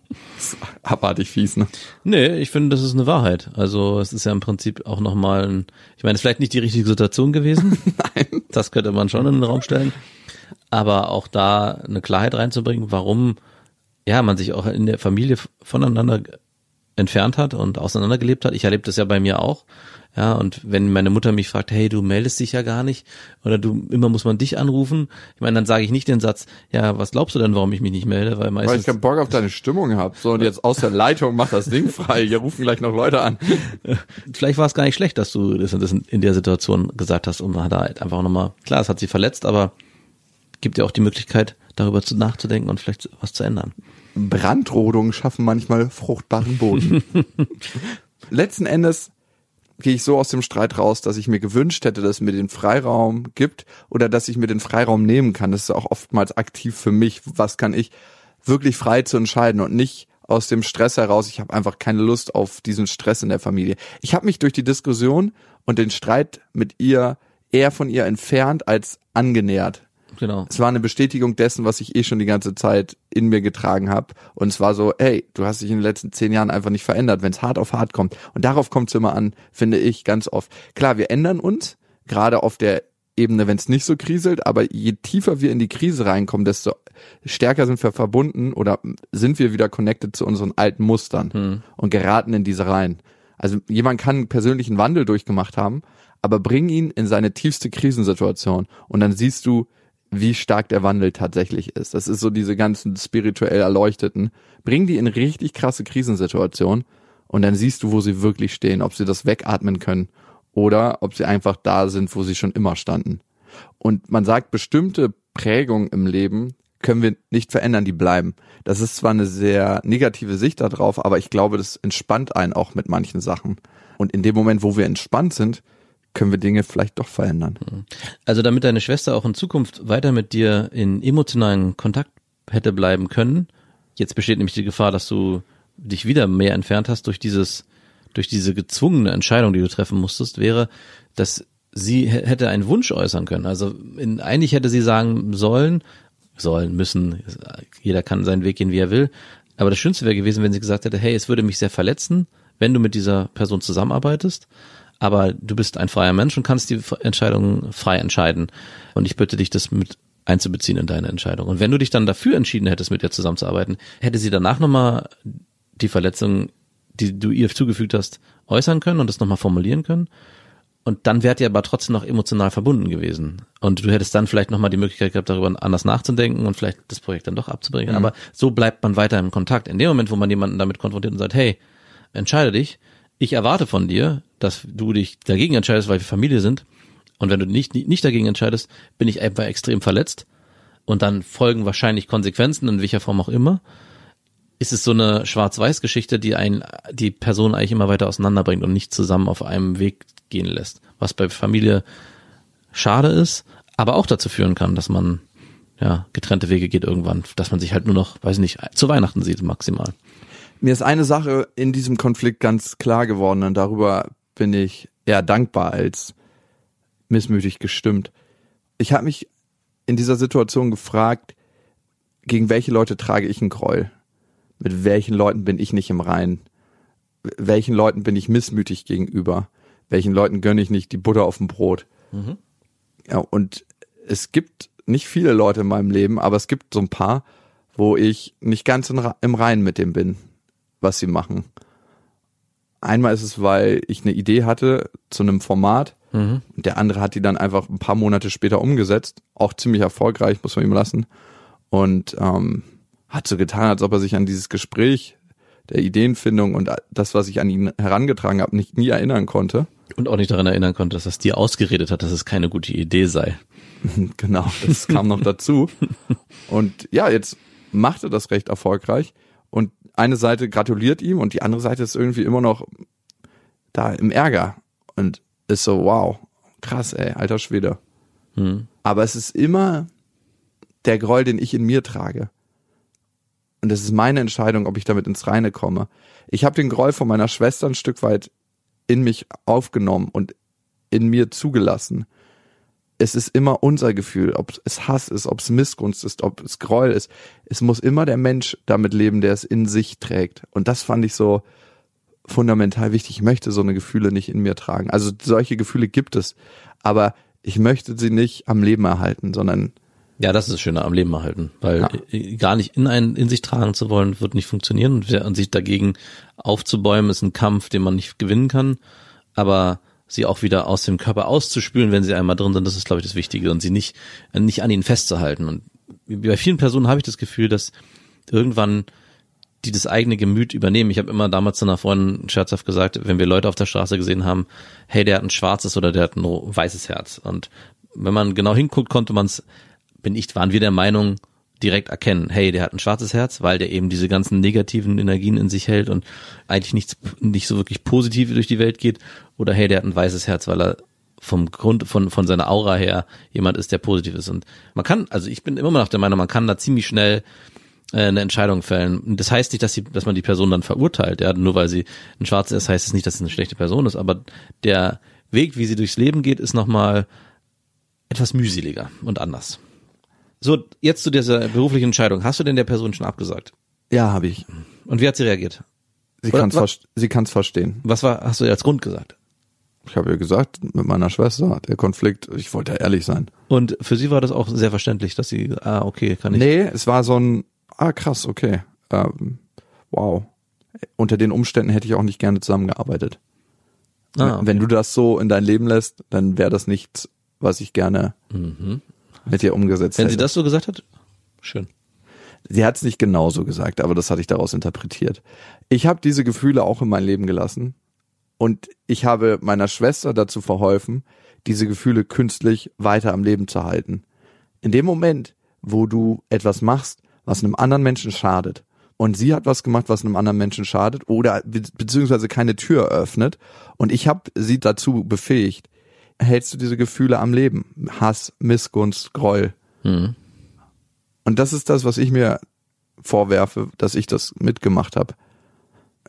S1: Abartig fies, ne?
S2: Nee, ich finde, das ist eine Wahrheit. Also es ist ja im Prinzip auch nochmal ein, ich meine, es ist vielleicht nicht die richtige Situation gewesen. Nein. Das könnte man schon in den Raum stellen. Aber auch da eine Klarheit reinzubringen, warum ja man sich auch in der Familie voneinander entfernt hat und auseinandergelebt hat. Ich erlebe das ja bei mir auch. Ja, und wenn meine Mutter mich fragt, hey, du meldest dich ja gar nicht oder du immer muss man dich anrufen, ich meine, dann sage ich nicht den Satz, ja, was glaubst du denn, warum ich mich nicht melde, weil
S1: Weil ich
S2: meistens
S1: keinen Bock auf deine Stimmung habe. So, und jetzt aus der Leitung macht das Ding frei. Hier rufen gleich noch Leute an.
S2: vielleicht war es gar nicht schlecht, dass du das, das in der Situation gesagt hast und man hat da halt einfach nochmal, klar, es hat sie verletzt, aber gibt ja auch die Möglichkeit, darüber zu nachzudenken und vielleicht was zu ändern.
S1: Brandrodungen schaffen manchmal fruchtbaren Boden. Letzten Endes gehe ich so aus dem Streit raus, dass ich mir gewünscht hätte, dass es mir den Freiraum gibt oder dass ich mir den Freiraum nehmen kann. Das ist auch oftmals aktiv für mich. Was kann ich wirklich frei zu entscheiden und nicht aus dem Stress heraus. Ich habe einfach keine Lust auf diesen Stress in der Familie. Ich habe mich durch die Diskussion und den Streit mit ihr eher von ihr entfernt als angenähert
S2: Genau.
S1: es war eine Bestätigung dessen, was ich eh schon die ganze Zeit in mir getragen habe. Und es war so, hey, du hast dich in den letzten zehn Jahren einfach nicht verändert, wenn es hart auf hart kommt. Und darauf kommt es immer an, finde ich, ganz oft. Klar, wir ändern uns, gerade auf der Ebene, wenn es nicht so kriselt, aber je tiefer wir in die Krise reinkommen, desto stärker sind wir verbunden oder sind wir wieder connected zu unseren alten Mustern und geraten in diese rein. Also jemand kann einen persönlichen Wandel durchgemacht haben, aber bring ihn in seine tiefste Krisensituation und dann siehst du, wie stark der Wandel tatsächlich ist. Das ist so diese ganzen spirituell Erleuchteten. Bring die in richtig krasse Krisensituationen und dann siehst du, wo sie wirklich stehen, ob sie das wegatmen können oder ob sie einfach da sind, wo sie schon immer standen. Und man sagt, bestimmte Prägungen im Leben können wir nicht verändern, die bleiben. Das ist zwar eine sehr negative Sicht darauf, aber ich glaube, das entspannt einen auch mit manchen Sachen. Und in dem Moment, wo wir entspannt sind, können wir Dinge vielleicht doch verändern.
S2: Also damit deine Schwester auch in Zukunft weiter mit dir in emotionalen Kontakt hätte bleiben können, jetzt besteht nämlich die Gefahr, dass du dich wieder mehr entfernt hast durch dieses, durch diese gezwungene Entscheidung, die du treffen musstest, wäre dass sie hätte einen Wunsch äußern können. Also in, eigentlich hätte sie sagen sollen, sollen, müssen, jeder kann seinen Weg gehen, wie er will. Aber das Schönste wäre gewesen, wenn sie gesagt hätte, hey, es würde mich sehr verletzen, wenn du mit dieser Person zusammenarbeitest. Aber du bist ein freier Mensch und kannst die Entscheidung frei entscheiden. Und ich bitte dich, das mit einzubeziehen in deine Entscheidung. Und wenn du dich dann dafür entschieden hättest, mit ihr zusammenzuarbeiten, hätte sie danach nochmal die Verletzung, die du ihr zugefügt hast, äußern können und das nochmal formulieren können. Und dann wärt ihr aber trotzdem noch emotional verbunden gewesen. Und du hättest dann vielleicht nochmal die Möglichkeit gehabt, darüber anders nachzudenken und vielleicht das Projekt dann doch abzubringen. Aber so bleibt man weiter im Kontakt. In dem Moment, wo man jemanden damit konfrontiert und sagt, hey, entscheide dich, ich erwarte von dir, dass du dich dagegen entscheidest, weil wir Familie sind. Und wenn du nicht, nicht dagegen entscheidest, bin ich einfach extrem verletzt. Und dann folgen wahrscheinlich Konsequenzen, in welcher Form auch immer. Ist es so eine Schwarz-Weiß-Geschichte, die ein, die Person eigentlich immer weiter auseinanderbringt und nicht zusammen auf einem Weg gehen lässt. Was bei Familie schade ist, aber auch dazu führen kann, dass man ja getrennte Wege geht irgendwann, dass man sich halt nur noch, weiß nicht, zu Weihnachten sieht maximal.
S1: Mir ist eine Sache in diesem Konflikt ganz klar geworden und darüber bin ich eher dankbar als missmütig gestimmt. Ich habe mich in dieser Situation gefragt, gegen welche Leute trage ich einen Groll? Mit welchen Leuten bin ich nicht im Reinen? Welchen Leuten bin ich missmütig gegenüber? Welchen Leuten gönne ich nicht die Butter auf dem Brot? Ja, und es gibt nicht viele Leute in meinem Leben, aber es gibt so ein paar, wo ich nicht ganz im Reinen mit dem bin, was sie machen. Einmal ist es, weil ich eine Idee hatte zu einem Format und der andere hat die dann einfach ein paar Monate später umgesetzt, auch ziemlich erfolgreich, muss man ihm lassen. Und ähm, hat so getan, als ob er sich an dieses Gespräch der Ideenfindung und das, was ich an ihn herangetragen habe, nicht nie erinnern konnte.
S2: Und auch nicht daran erinnern konnte, dass das dir ausgeredet hat, dass es keine gute Idee sei.
S1: Genau, das kam noch dazu. Und ja, jetzt macht er das recht erfolgreich. Und eine Seite gratuliert ihm und die andere Seite ist irgendwie immer noch da im Ärger. Und ist so, wow, krass, ey, alter Schwede. Aber es ist immer der Groll, den ich in mir trage. Und es ist meine Entscheidung, ob ich damit ins Reine komme. Ich habe den Groll von meiner Schwester ein Stück weit in mich aufgenommen und in mir zugelassen es ist immer unser Gefühl, ob es Hass ist, ob es Missgunst ist, ob es Groll ist. Es muss immer der Mensch damit leben, der es in sich trägt. Und das fand ich so fundamental wichtig. Ich möchte so eine Gefühle nicht in mir tragen. Also solche Gefühle gibt es, aber ich möchte sie nicht am Leben erhalten, sondern
S2: Ja, das ist das Schöne am Leben erhalten, weil
S1: Ja.
S2: gar nicht in einen in sich tragen zu wollen, wird nicht funktionieren. Und sich dagegen aufzubäumen, ist ein Kampf, den man nicht gewinnen kann. Aber sie auch wieder aus dem Körper auszuspülen, wenn sie einmal drin sind, das ist, glaube ich, das Wichtige. Und sie nicht, äh, nicht an ihnen festzuhalten. Und bei vielen Personen habe ich das Gefühl, dass irgendwann die das eigene Gemüt übernehmen. Ich habe immer damals zu einer Freundin scherzhaft gesagt, wenn wir Leute auf der Straße gesehen haben, hey, der hat ein schwarzes oder der hat ein weißes Herz. Und wenn man genau hinguckt, konnte man es, bin ich, waren wir der Meinung, direkt erkennen, hey, der hat ein schwarzes Herz, weil der eben diese ganzen negativen Energien in sich hält und eigentlich nichts, nicht so wirklich positiv durch die Welt geht. Oder hey, der hat ein weißes Herz, weil er vom Grund, von, von seiner Aura her jemand ist, der positiv ist. Und man kann, also ich bin immer noch der Meinung, man kann da ziemlich schnell äh, eine Entscheidung fällen. Das heißt nicht, dass, sie, dass man die Person dann verurteilt. Ja, nur weil sie ein Schwarzer ist, heißt es nicht, dass es eine schlechte Person ist. Aber der Weg, wie sie durchs Leben geht, ist nochmal etwas mühseliger und anders. So, jetzt zu dieser beruflichen Entscheidung. Hast du denn der Person schon abgesagt?
S1: ja, habe ich.
S2: Und wie hat sie reagiert?
S1: Sie kann es vers sie kann's verstehen.
S2: Was war, hast du ihr als Grund gesagt?
S1: Ich habe ihr gesagt, mit meiner Schwester, der Konflikt, ich wollte ehrlich sein.
S2: Und für sie war das auch sehr verständlich, dass sie, ah, okay, kann ich.
S1: Nee, es war so ein, ah krass, okay. Ähm, wow. Unter den Umständen hätte ich auch nicht gerne zusammengearbeitet.
S2: Ah, okay.
S1: Wenn du das so in dein Leben lässt, dann wäre das nichts, was ich gerne mit dir umgesetzt
S2: Wenn
S1: hätte.
S2: sie das so gesagt hat, schön.
S1: Sie hat es nicht genauso gesagt, aber das hatte ich daraus interpretiert. Ich habe diese Gefühle auch in mein Leben gelassen und ich habe meiner Schwester dazu verholfen, diese Gefühle künstlich weiter am Leben zu halten. In dem Moment, wo du etwas machst, was einem anderen Menschen schadet, und sie hat was gemacht, was einem anderen Menschen schadet oder be beziehungsweise keine Tür öffnet und ich habe sie dazu befähigt, hältst du diese Gefühle am Leben. Hass, Missgunst, Groll.
S2: Mhm.
S1: Und das ist das, was ich mir vorwerfe, dass ich das mitgemacht habe.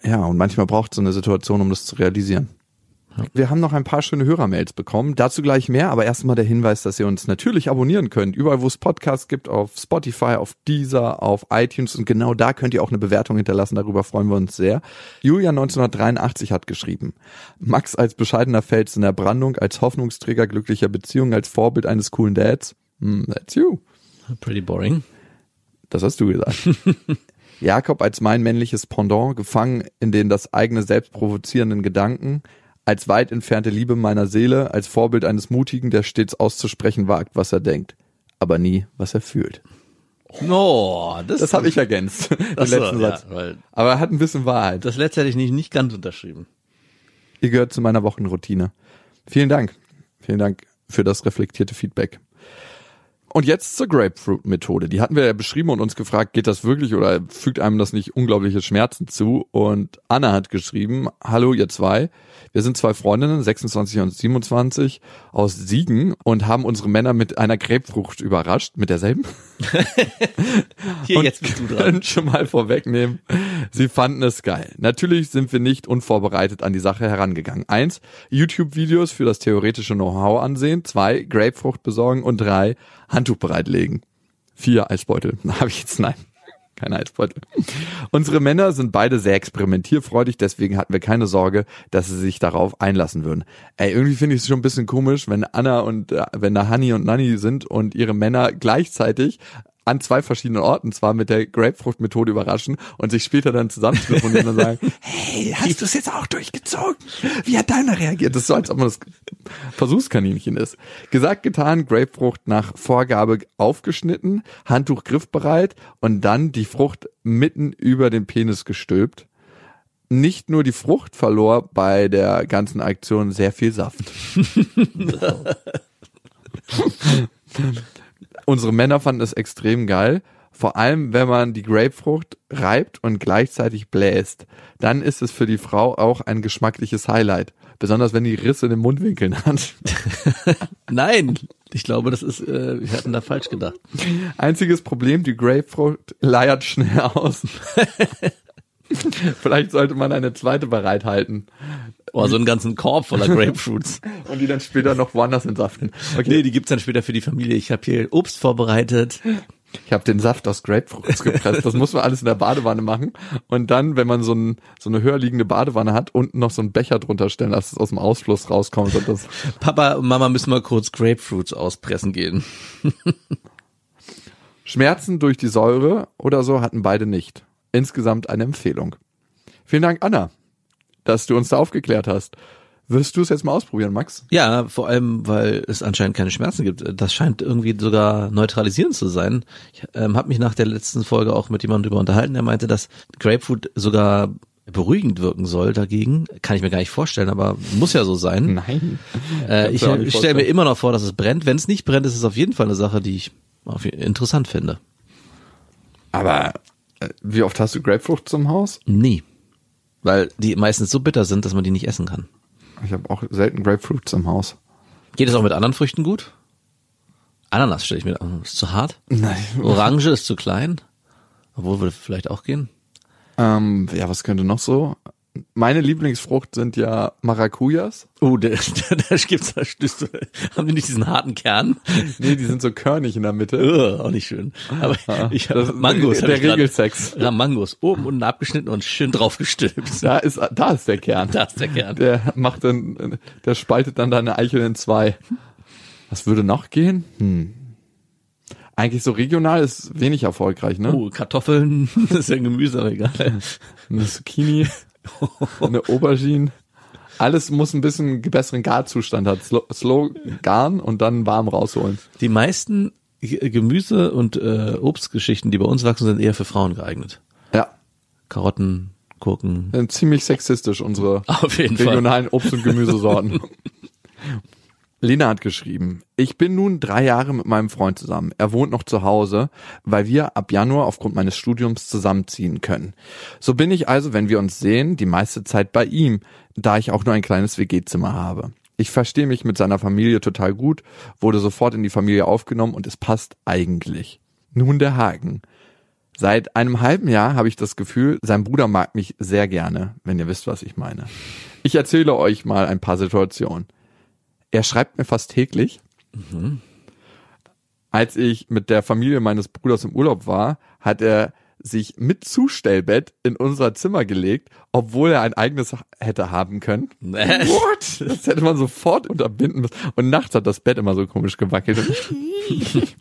S1: Ja, und manchmal braucht es so eine Situation, um das zu realisieren. Wir haben noch ein paar schöne Hörermails bekommen. Dazu gleich mehr, aber erstmal der Hinweis, dass ihr uns natürlich abonnieren könnt. Überall, wo es Podcasts gibt, auf Spotify, auf Deezer, auf iTunes und genau da könnt ihr auch eine Bewertung hinterlassen. Darüber freuen wir uns sehr. Julia 1983 hat geschrieben. Max als bescheidener Fels in der Brandung, als Hoffnungsträger glücklicher Beziehungen, als Vorbild eines coolen Dads. Mm, that's you.
S2: Pretty boring.
S1: Das hast du gesagt. Jakob als mein männliches Pendant, gefangen in den das eigene selbst provozierenden Gedanken, als weit entfernte Liebe meiner Seele, als Vorbild eines Mutigen, der stets auszusprechen wagt, was er denkt, aber nie, was er fühlt.
S2: Oh, das,
S1: Das habe ich ergänzt, den
S2: so,
S1: letzten
S2: ja,
S1: Satz.
S2: weil
S1: Aber er hat ein bisschen Wahrheit.
S2: das letzte hätte ich nicht, nicht ganz unterschrieben.
S1: Ihr gehört zu meiner Wochenroutine. Vielen Dank. Vielen Dank für das reflektierte Feedback. Und jetzt zur Grapefruit-Methode. Die hatten wir ja beschrieben und uns gefragt, geht das wirklich oder fügt einem das nicht unglaubliche Schmerzen zu? Und Anna hat geschrieben, hallo ihr zwei. Wir sind zwei Freundinnen, 26 und 27, aus Siegen und haben unsere Männer mit einer Grapefrucht überrascht, mit derselben.
S2: Hier,
S1: Und
S2: jetzt bist du dran.
S1: können schon mal vorwegnehmen, sie fanden es geil. Natürlich sind wir nicht unvorbereitet an die Sache herangegangen. Eins, YouTube-Videos für das theoretische Know-how ansehen. Zwei, Grapefrucht besorgen. Und drei, Handtuch bereitlegen. Vier, Eisbeutel. Habe ich jetzt, nein. Keine Eisbeutel. Unsere Männer sind beide sehr experimentierfreudig, deswegen hatten wir keine Sorge, dass sie sich darauf einlassen würden. Ey, irgendwie finde ich es schon ein bisschen komisch, wenn Anna und äh, wenn da Honey und Nanny sind und ihre Männer gleichzeitig an zwei verschiedenen Orten zwar mit der Grapefrucht-Methode überraschen und sich später dann zusammen telefonieren und sagen, hey, hast du es jetzt auch durchgezogen? Wie hat deiner reagiert? Das ist so, als ob man das Versuchskaninchen ist. Gesagt, getan, Grapefrucht nach Vorgabe aufgeschnitten, Handtuch griffbereit und dann die Frucht mitten über den Penis gestülpt. Nicht nur die Frucht verlor bei der ganzen Aktion sehr viel Saft. Unsere Männer fanden es extrem geil. Vor allem, wenn man die Grapefrucht reibt und gleichzeitig bläst. Dann ist es für die Frau auch ein geschmackliches Highlight. Besonders wenn die Risse in den Mundwinkeln hat.
S2: Nein, ich glaube, das ist, äh, wir hatten da falsch gedacht.
S1: Einziges Problem, die Grapefrucht leiert schnell aus. Vielleicht sollte man eine zweite bereithalten
S2: Oh, so einen ganzen Korb voller Grapefruits.
S1: und die dann später noch woanders entsaften. Okay.
S2: Nee, die gibt's dann später für die Familie. Ich habe hier Obst vorbereitet.
S1: Ich habe den Saft aus Grapefruits gepresst. Das muss man alles in der Badewanne machen. Und dann, wenn man so, ein, so eine höher liegende Badewanne hat, unten noch so einen Becher drunter stellen, dass es aus dem Ausfluss rauskommt. Und das
S2: Papa und Mama müssen mal kurz Grapefruits auspressen gehen.
S1: Schmerzen durch die Säure oder so hatten beide nicht. Insgesamt eine Empfehlung. Vielen Dank, Anna, dass du uns da aufgeklärt hast. Wirst du es jetzt mal ausprobieren, Max?
S2: Ja, vor allem, weil es anscheinend keine Schmerzen gibt. Das scheint irgendwie sogar neutralisierend zu sein. Ich ähm, habe mich nach der letzten Folge auch mit jemandem darüber unterhalten, der meinte, dass Grapefruit sogar beruhigend wirken soll dagegen. Kann ich mir gar nicht vorstellen, aber muss ja so sein.
S1: Nein.
S2: Äh, ich ich stelle mir immer noch vor, dass es brennt. Wenn es nicht brennt, ist es auf jeden Fall eine Sache, die ich auf, interessant finde.
S1: Aber äh, wie oft hast du Grapefrucht zum Haus?
S2: Nie. Weil die meistens so bitter sind, dass man die nicht essen kann.
S1: Ich habe auch selten Grapefruits im Haus.
S2: Geht es auch mit anderen Früchten gut? Ananas stelle ich mir, oh, ist zu hart.
S1: Nein.
S2: Orange ist zu klein. Obwohl würde vielleicht auch gehen.
S1: Ähm, ja, was könnte noch so? Meine Lieblingsfrucht sind ja Maracujas.
S2: Oh, da, da, da gibt's da stößt haben die nicht diesen harten Kern?
S1: Nee, die sind so körnig in der Mitte.
S2: Ugh, auch nicht schön. Aber ich
S1: Das
S2: habe Mangos.
S1: der
S2: ich grad-
S1: Regelsex.
S2: Ja, Mangos oben unten abgeschnitten und schön draufgestülpt.
S1: Da ist, da ist der Kern.
S2: Da ist der Kern.
S1: Der macht dann, der spaltet dann deine Eichel in zwei. Was würde noch gehen? Hm. Eigentlich so regional ist wenig erfolgreich, ne?
S2: Oh, Kartoffeln, das ist ja ein Gemüse, aber egal.
S1: Zucchini, eine Aubergine. Alles muss ein bisschen besseren Garzustand hat. Slow, slow garen und dann warm rausholen.
S2: Die meisten Gemüse- und äh, Obstgeschichten, die bei uns wachsen, sind eher für Frauen geeignet.
S1: Ja,
S2: Karotten, Gurken.
S1: äh, ziemlich sexistisch unsere
S2: Auf jeden Fall.
S1: regionalen Obst- und Gemüsesorten. Lena hat geschrieben, ich bin nun drei Jahre mit meinem Freund zusammen. Er wohnt noch zu Hause, weil wir ab Januar aufgrund meines Studiums zusammenziehen können. So bin ich also, wenn wir uns sehen, die meiste Zeit bei ihm, da ich auch nur ein kleines WG-Zimmer habe. Ich verstehe mich mit seiner Familie total gut, wurde sofort in die Familie aufgenommen und es passt eigentlich. Nun der Haken. Seit einem halben Jahr habe ich das Gefühl, sein Bruder mag mich sehr gerne, wenn ihr wisst, was ich meine. Ich erzähle euch mal ein paar Situationen. Er schreibt mir fast täglich. Als ich mit der Familie meines Bruders im Urlaub war, hat er sich mit Zustellbett in unser Zimmer gelegt, obwohl er ein eigenes hätte haben können. What? Das hätte man sofort unterbinden müssen. Und nachts hat das Bett immer so komisch gewackelt.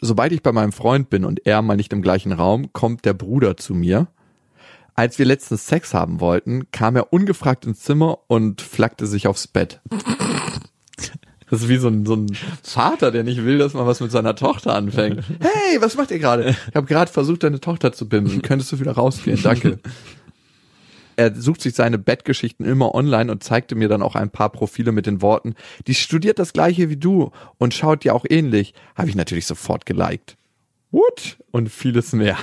S1: Sobald ich bei meinem Freund bin und er mal nicht im gleichen Raum, kommt der Bruder zu mir. Als wir letztens Sex haben wollten, kam er ungefragt ins Zimmer und flackte sich aufs Bett. Das ist wie so ein, so ein Vater, der nicht will, dass man was mit seiner Tochter anfängt. Hey, was macht ihr gerade? Ich habe gerade versucht, deine Tochter zu bimsen. Könntest du wieder rausgehen? Danke. Er sucht sich seine Bettgeschichten immer online und zeigte mir dann auch ein paar Profile mit den Worten, die studiert das gleiche wie du und schaut dir auch ähnlich. Habe ich natürlich sofort geliked. What? Und vieles mehr.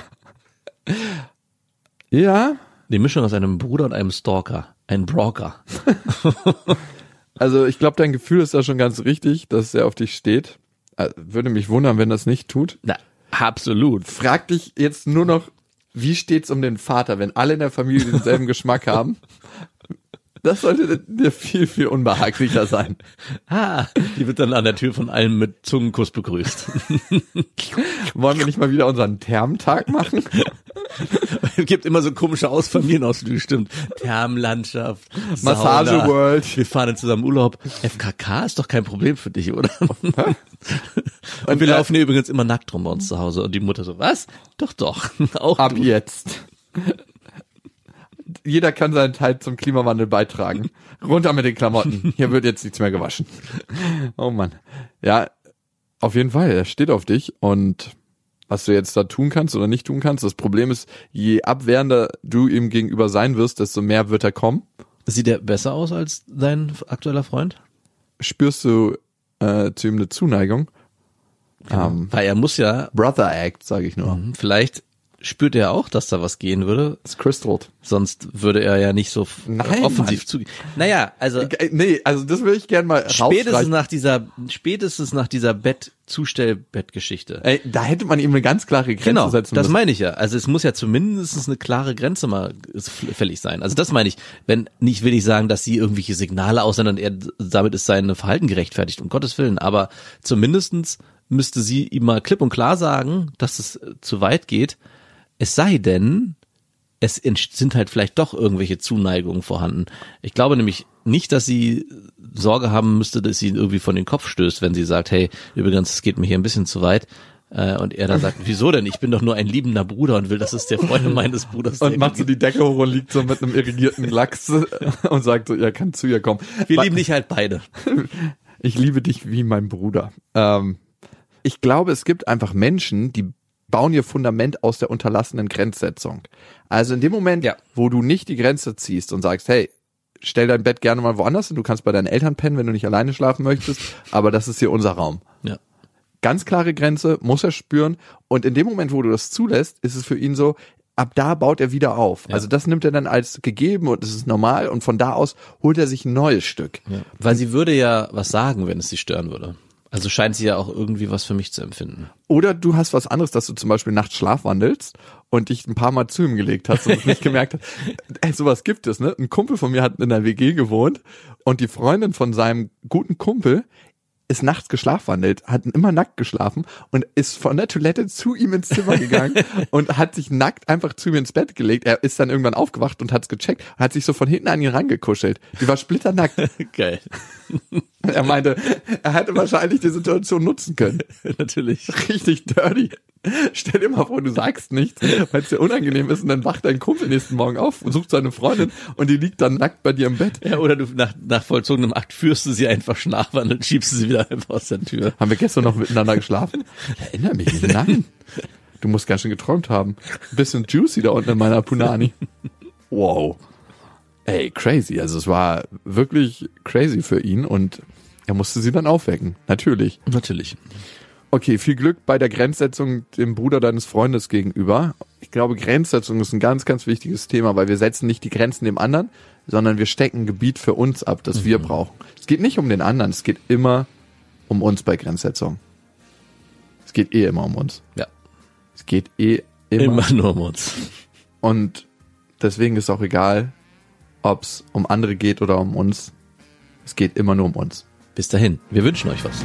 S1: Ja,
S2: Die Mischung aus einem Bruder und einem Stalker. Ein Broker.
S1: also ich glaube, dein Gefühl ist da schon ganz richtig, dass er auf dich steht. Äh, Würde mich wundern, wenn das nicht tut.
S2: Na, absolut.
S1: Frag dich jetzt nur noch, wie steht's um den Vater, wenn alle in der Familie denselben Geschmack haben? Das sollte dir viel, viel unbehaglicher sein.
S2: Ah, die wird dann an der Tür von allen mit Zungenkuss begrüßt.
S1: Wollen wir nicht mal wieder unseren Thermtag machen?
S2: es gibt immer so komische Ausfamilienausflüge, stimmt. Thermlandschaft,
S1: Massage
S2: Sauna.
S1: World.
S2: Wir fahren zusammen Urlaub. FKK ist doch kein Problem für dich, oder? Und wir laufen hier übrigens immer nackt rum bei uns zu Hause. Und die Mutter so, was? Doch, doch. Auch
S1: Ab
S2: du.
S1: jetzt. Jeder kann seinen Teil zum Klimawandel beitragen. Runter mit den Klamotten. Hier wird jetzt nichts mehr gewaschen. Oh Mann. Ja, auf jeden Fall. Er steht auf dich und was du jetzt da tun kannst oder nicht tun kannst. Das Problem ist, je abwehrender du ihm gegenüber sein wirst, desto mehr wird er kommen.
S2: Sieht er besser aus als dein aktueller Freund?
S1: Spürst du äh, zu ihm eine Zuneigung? Ähm,
S2: Weil er muss ja,
S1: Brother Act, sage ich nur.
S2: vielleicht spürt er auch, dass da was gehen würde.
S1: Das crystalled.
S2: Sonst würde er ja nicht so
S1: Nein,
S2: offensiv zugehen. Naja, also
S1: Äh, Nee, also das will ich gerne mal
S2: spätestens nach dieser, spätestens nach dieser Bett-Zustellbettgeschichte.
S1: Ey, da hätte man ihm eine ganz klare Grenze
S2: Genau,
S1: setzen
S2: das
S1: müssen.
S2: meine ich ja. Also es muss ja zumindest eine klare Grenze mal fällig sein. Also das meine ich. Wenn nicht will ich sagen, dass sie irgendwelche Signale aussenden er damit ist sein Verhalten gerechtfertigt, um Gottes Willen. Aber zumindestens müsste sie ihm mal klipp und klar sagen, dass es äh, zu weit geht. Es sei denn, es sind halt vielleicht doch irgendwelche Zuneigungen vorhanden. Ich glaube nämlich nicht, dass sie Sorge haben müsste, dass sie ihn irgendwie von den Kopf stößt, wenn sie sagt, hey, übrigens, es geht mir hier ein bisschen zu weit. Äh, Und er dann sagt, wieso denn? Ich bin doch nur ein liebender Bruder und will, dass es der Freund meines Bruders
S1: Und macht so die Decke hoch und liegt so mit einem irrigierten Lachs und sagt so, er kann zu ihr kommen.
S2: Wir lieben dich halt beide.
S1: Ich liebe dich wie mein Bruder. Ähm, ich glaube, es gibt einfach Menschen, die bauen ihr Fundament aus der unterlassenen Grenzsetzung. Also in dem Moment,
S2: Ja.
S1: wo du nicht die Grenze ziehst und sagst, hey, stell dein Bett gerne mal woanders hin, du kannst bei deinen Eltern pennen, wenn du nicht alleine schlafen möchtest, aber das ist hier unser Raum.
S2: Ja.
S1: Ganz klare Grenze, muss er spüren. Und in dem Moment, wo du das zulässt, ist es für ihn so, ab da baut er wieder auf. Also das nimmt er dann als gegeben und es ist normal und von da aus holt er sich ein neues Stück.
S2: ja. Weil sie würde ja was sagen, wenn es sie stören würde. Also scheint sie ja auch irgendwie was für mich zu empfinden.
S1: Oder du hast was anderes, dass du zum Beispiel nachts schlafwandelst und dich ein paar Mal zu ihm gelegt hast und nicht gemerkt hast. Ey, sowas gibt es, ne? Ein Kumpel von mir hat in der WG gewohnt und die Freundin von seinem guten Kumpel ist nachts geschlafwandelt, hat immer nackt geschlafen und ist von der Toilette zu ihm ins Zimmer gegangen und hat sich nackt einfach zu ihm ins Bett gelegt. Er ist dann irgendwann aufgewacht und hat's gecheckt, hat sich so von hinten an ihn rangekuschelt. Die war splitternackt.
S2: Geil.
S1: Er meinte, er hätte wahrscheinlich die Situation nutzen können.
S2: Natürlich.
S1: richtig dirty. Stell dir mal vor, du sagst nichts, weil es dir unangenehm ist und dann wacht dein Kumpel nächsten Morgen auf und sucht seine Freundin und die liegt dann nackt bei dir im Bett.
S2: Ja, oder du nach, nach vollzogenem Akt führst du sie einfach schnarchern und schiebst sie wieder einfach aus der Tür.
S1: Haben wir gestern noch miteinander geschlafen? Erinnere mich nicht. Nein. Du musst ganz schön geträumt haben. Ein bisschen juicy da unten in meiner Punani. Wow. Ey, crazy. Also es war wirklich crazy für ihn und er musste sie dann aufwecken. Natürlich.
S2: Natürlich.
S1: Okay, viel Glück bei der Grenzsetzung dem Bruder deines Freundes gegenüber. Ich glaube, Grenzsetzung ist ein ganz, ganz wichtiges Thema, weil wir setzen nicht die Grenzen dem anderen, sondern wir stecken ein Gebiet für uns ab, das wir brauchen. Es geht nicht um den anderen, es geht immer um uns bei Grenzsetzung. Es geht eh immer um uns.
S2: Ja.
S1: Es geht eh immer.
S2: Immer nur um uns.
S1: Und deswegen ist auch egal, ob es um andere geht oder um uns. Es geht immer nur um uns.
S2: Bis dahin, wir wünschen euch was.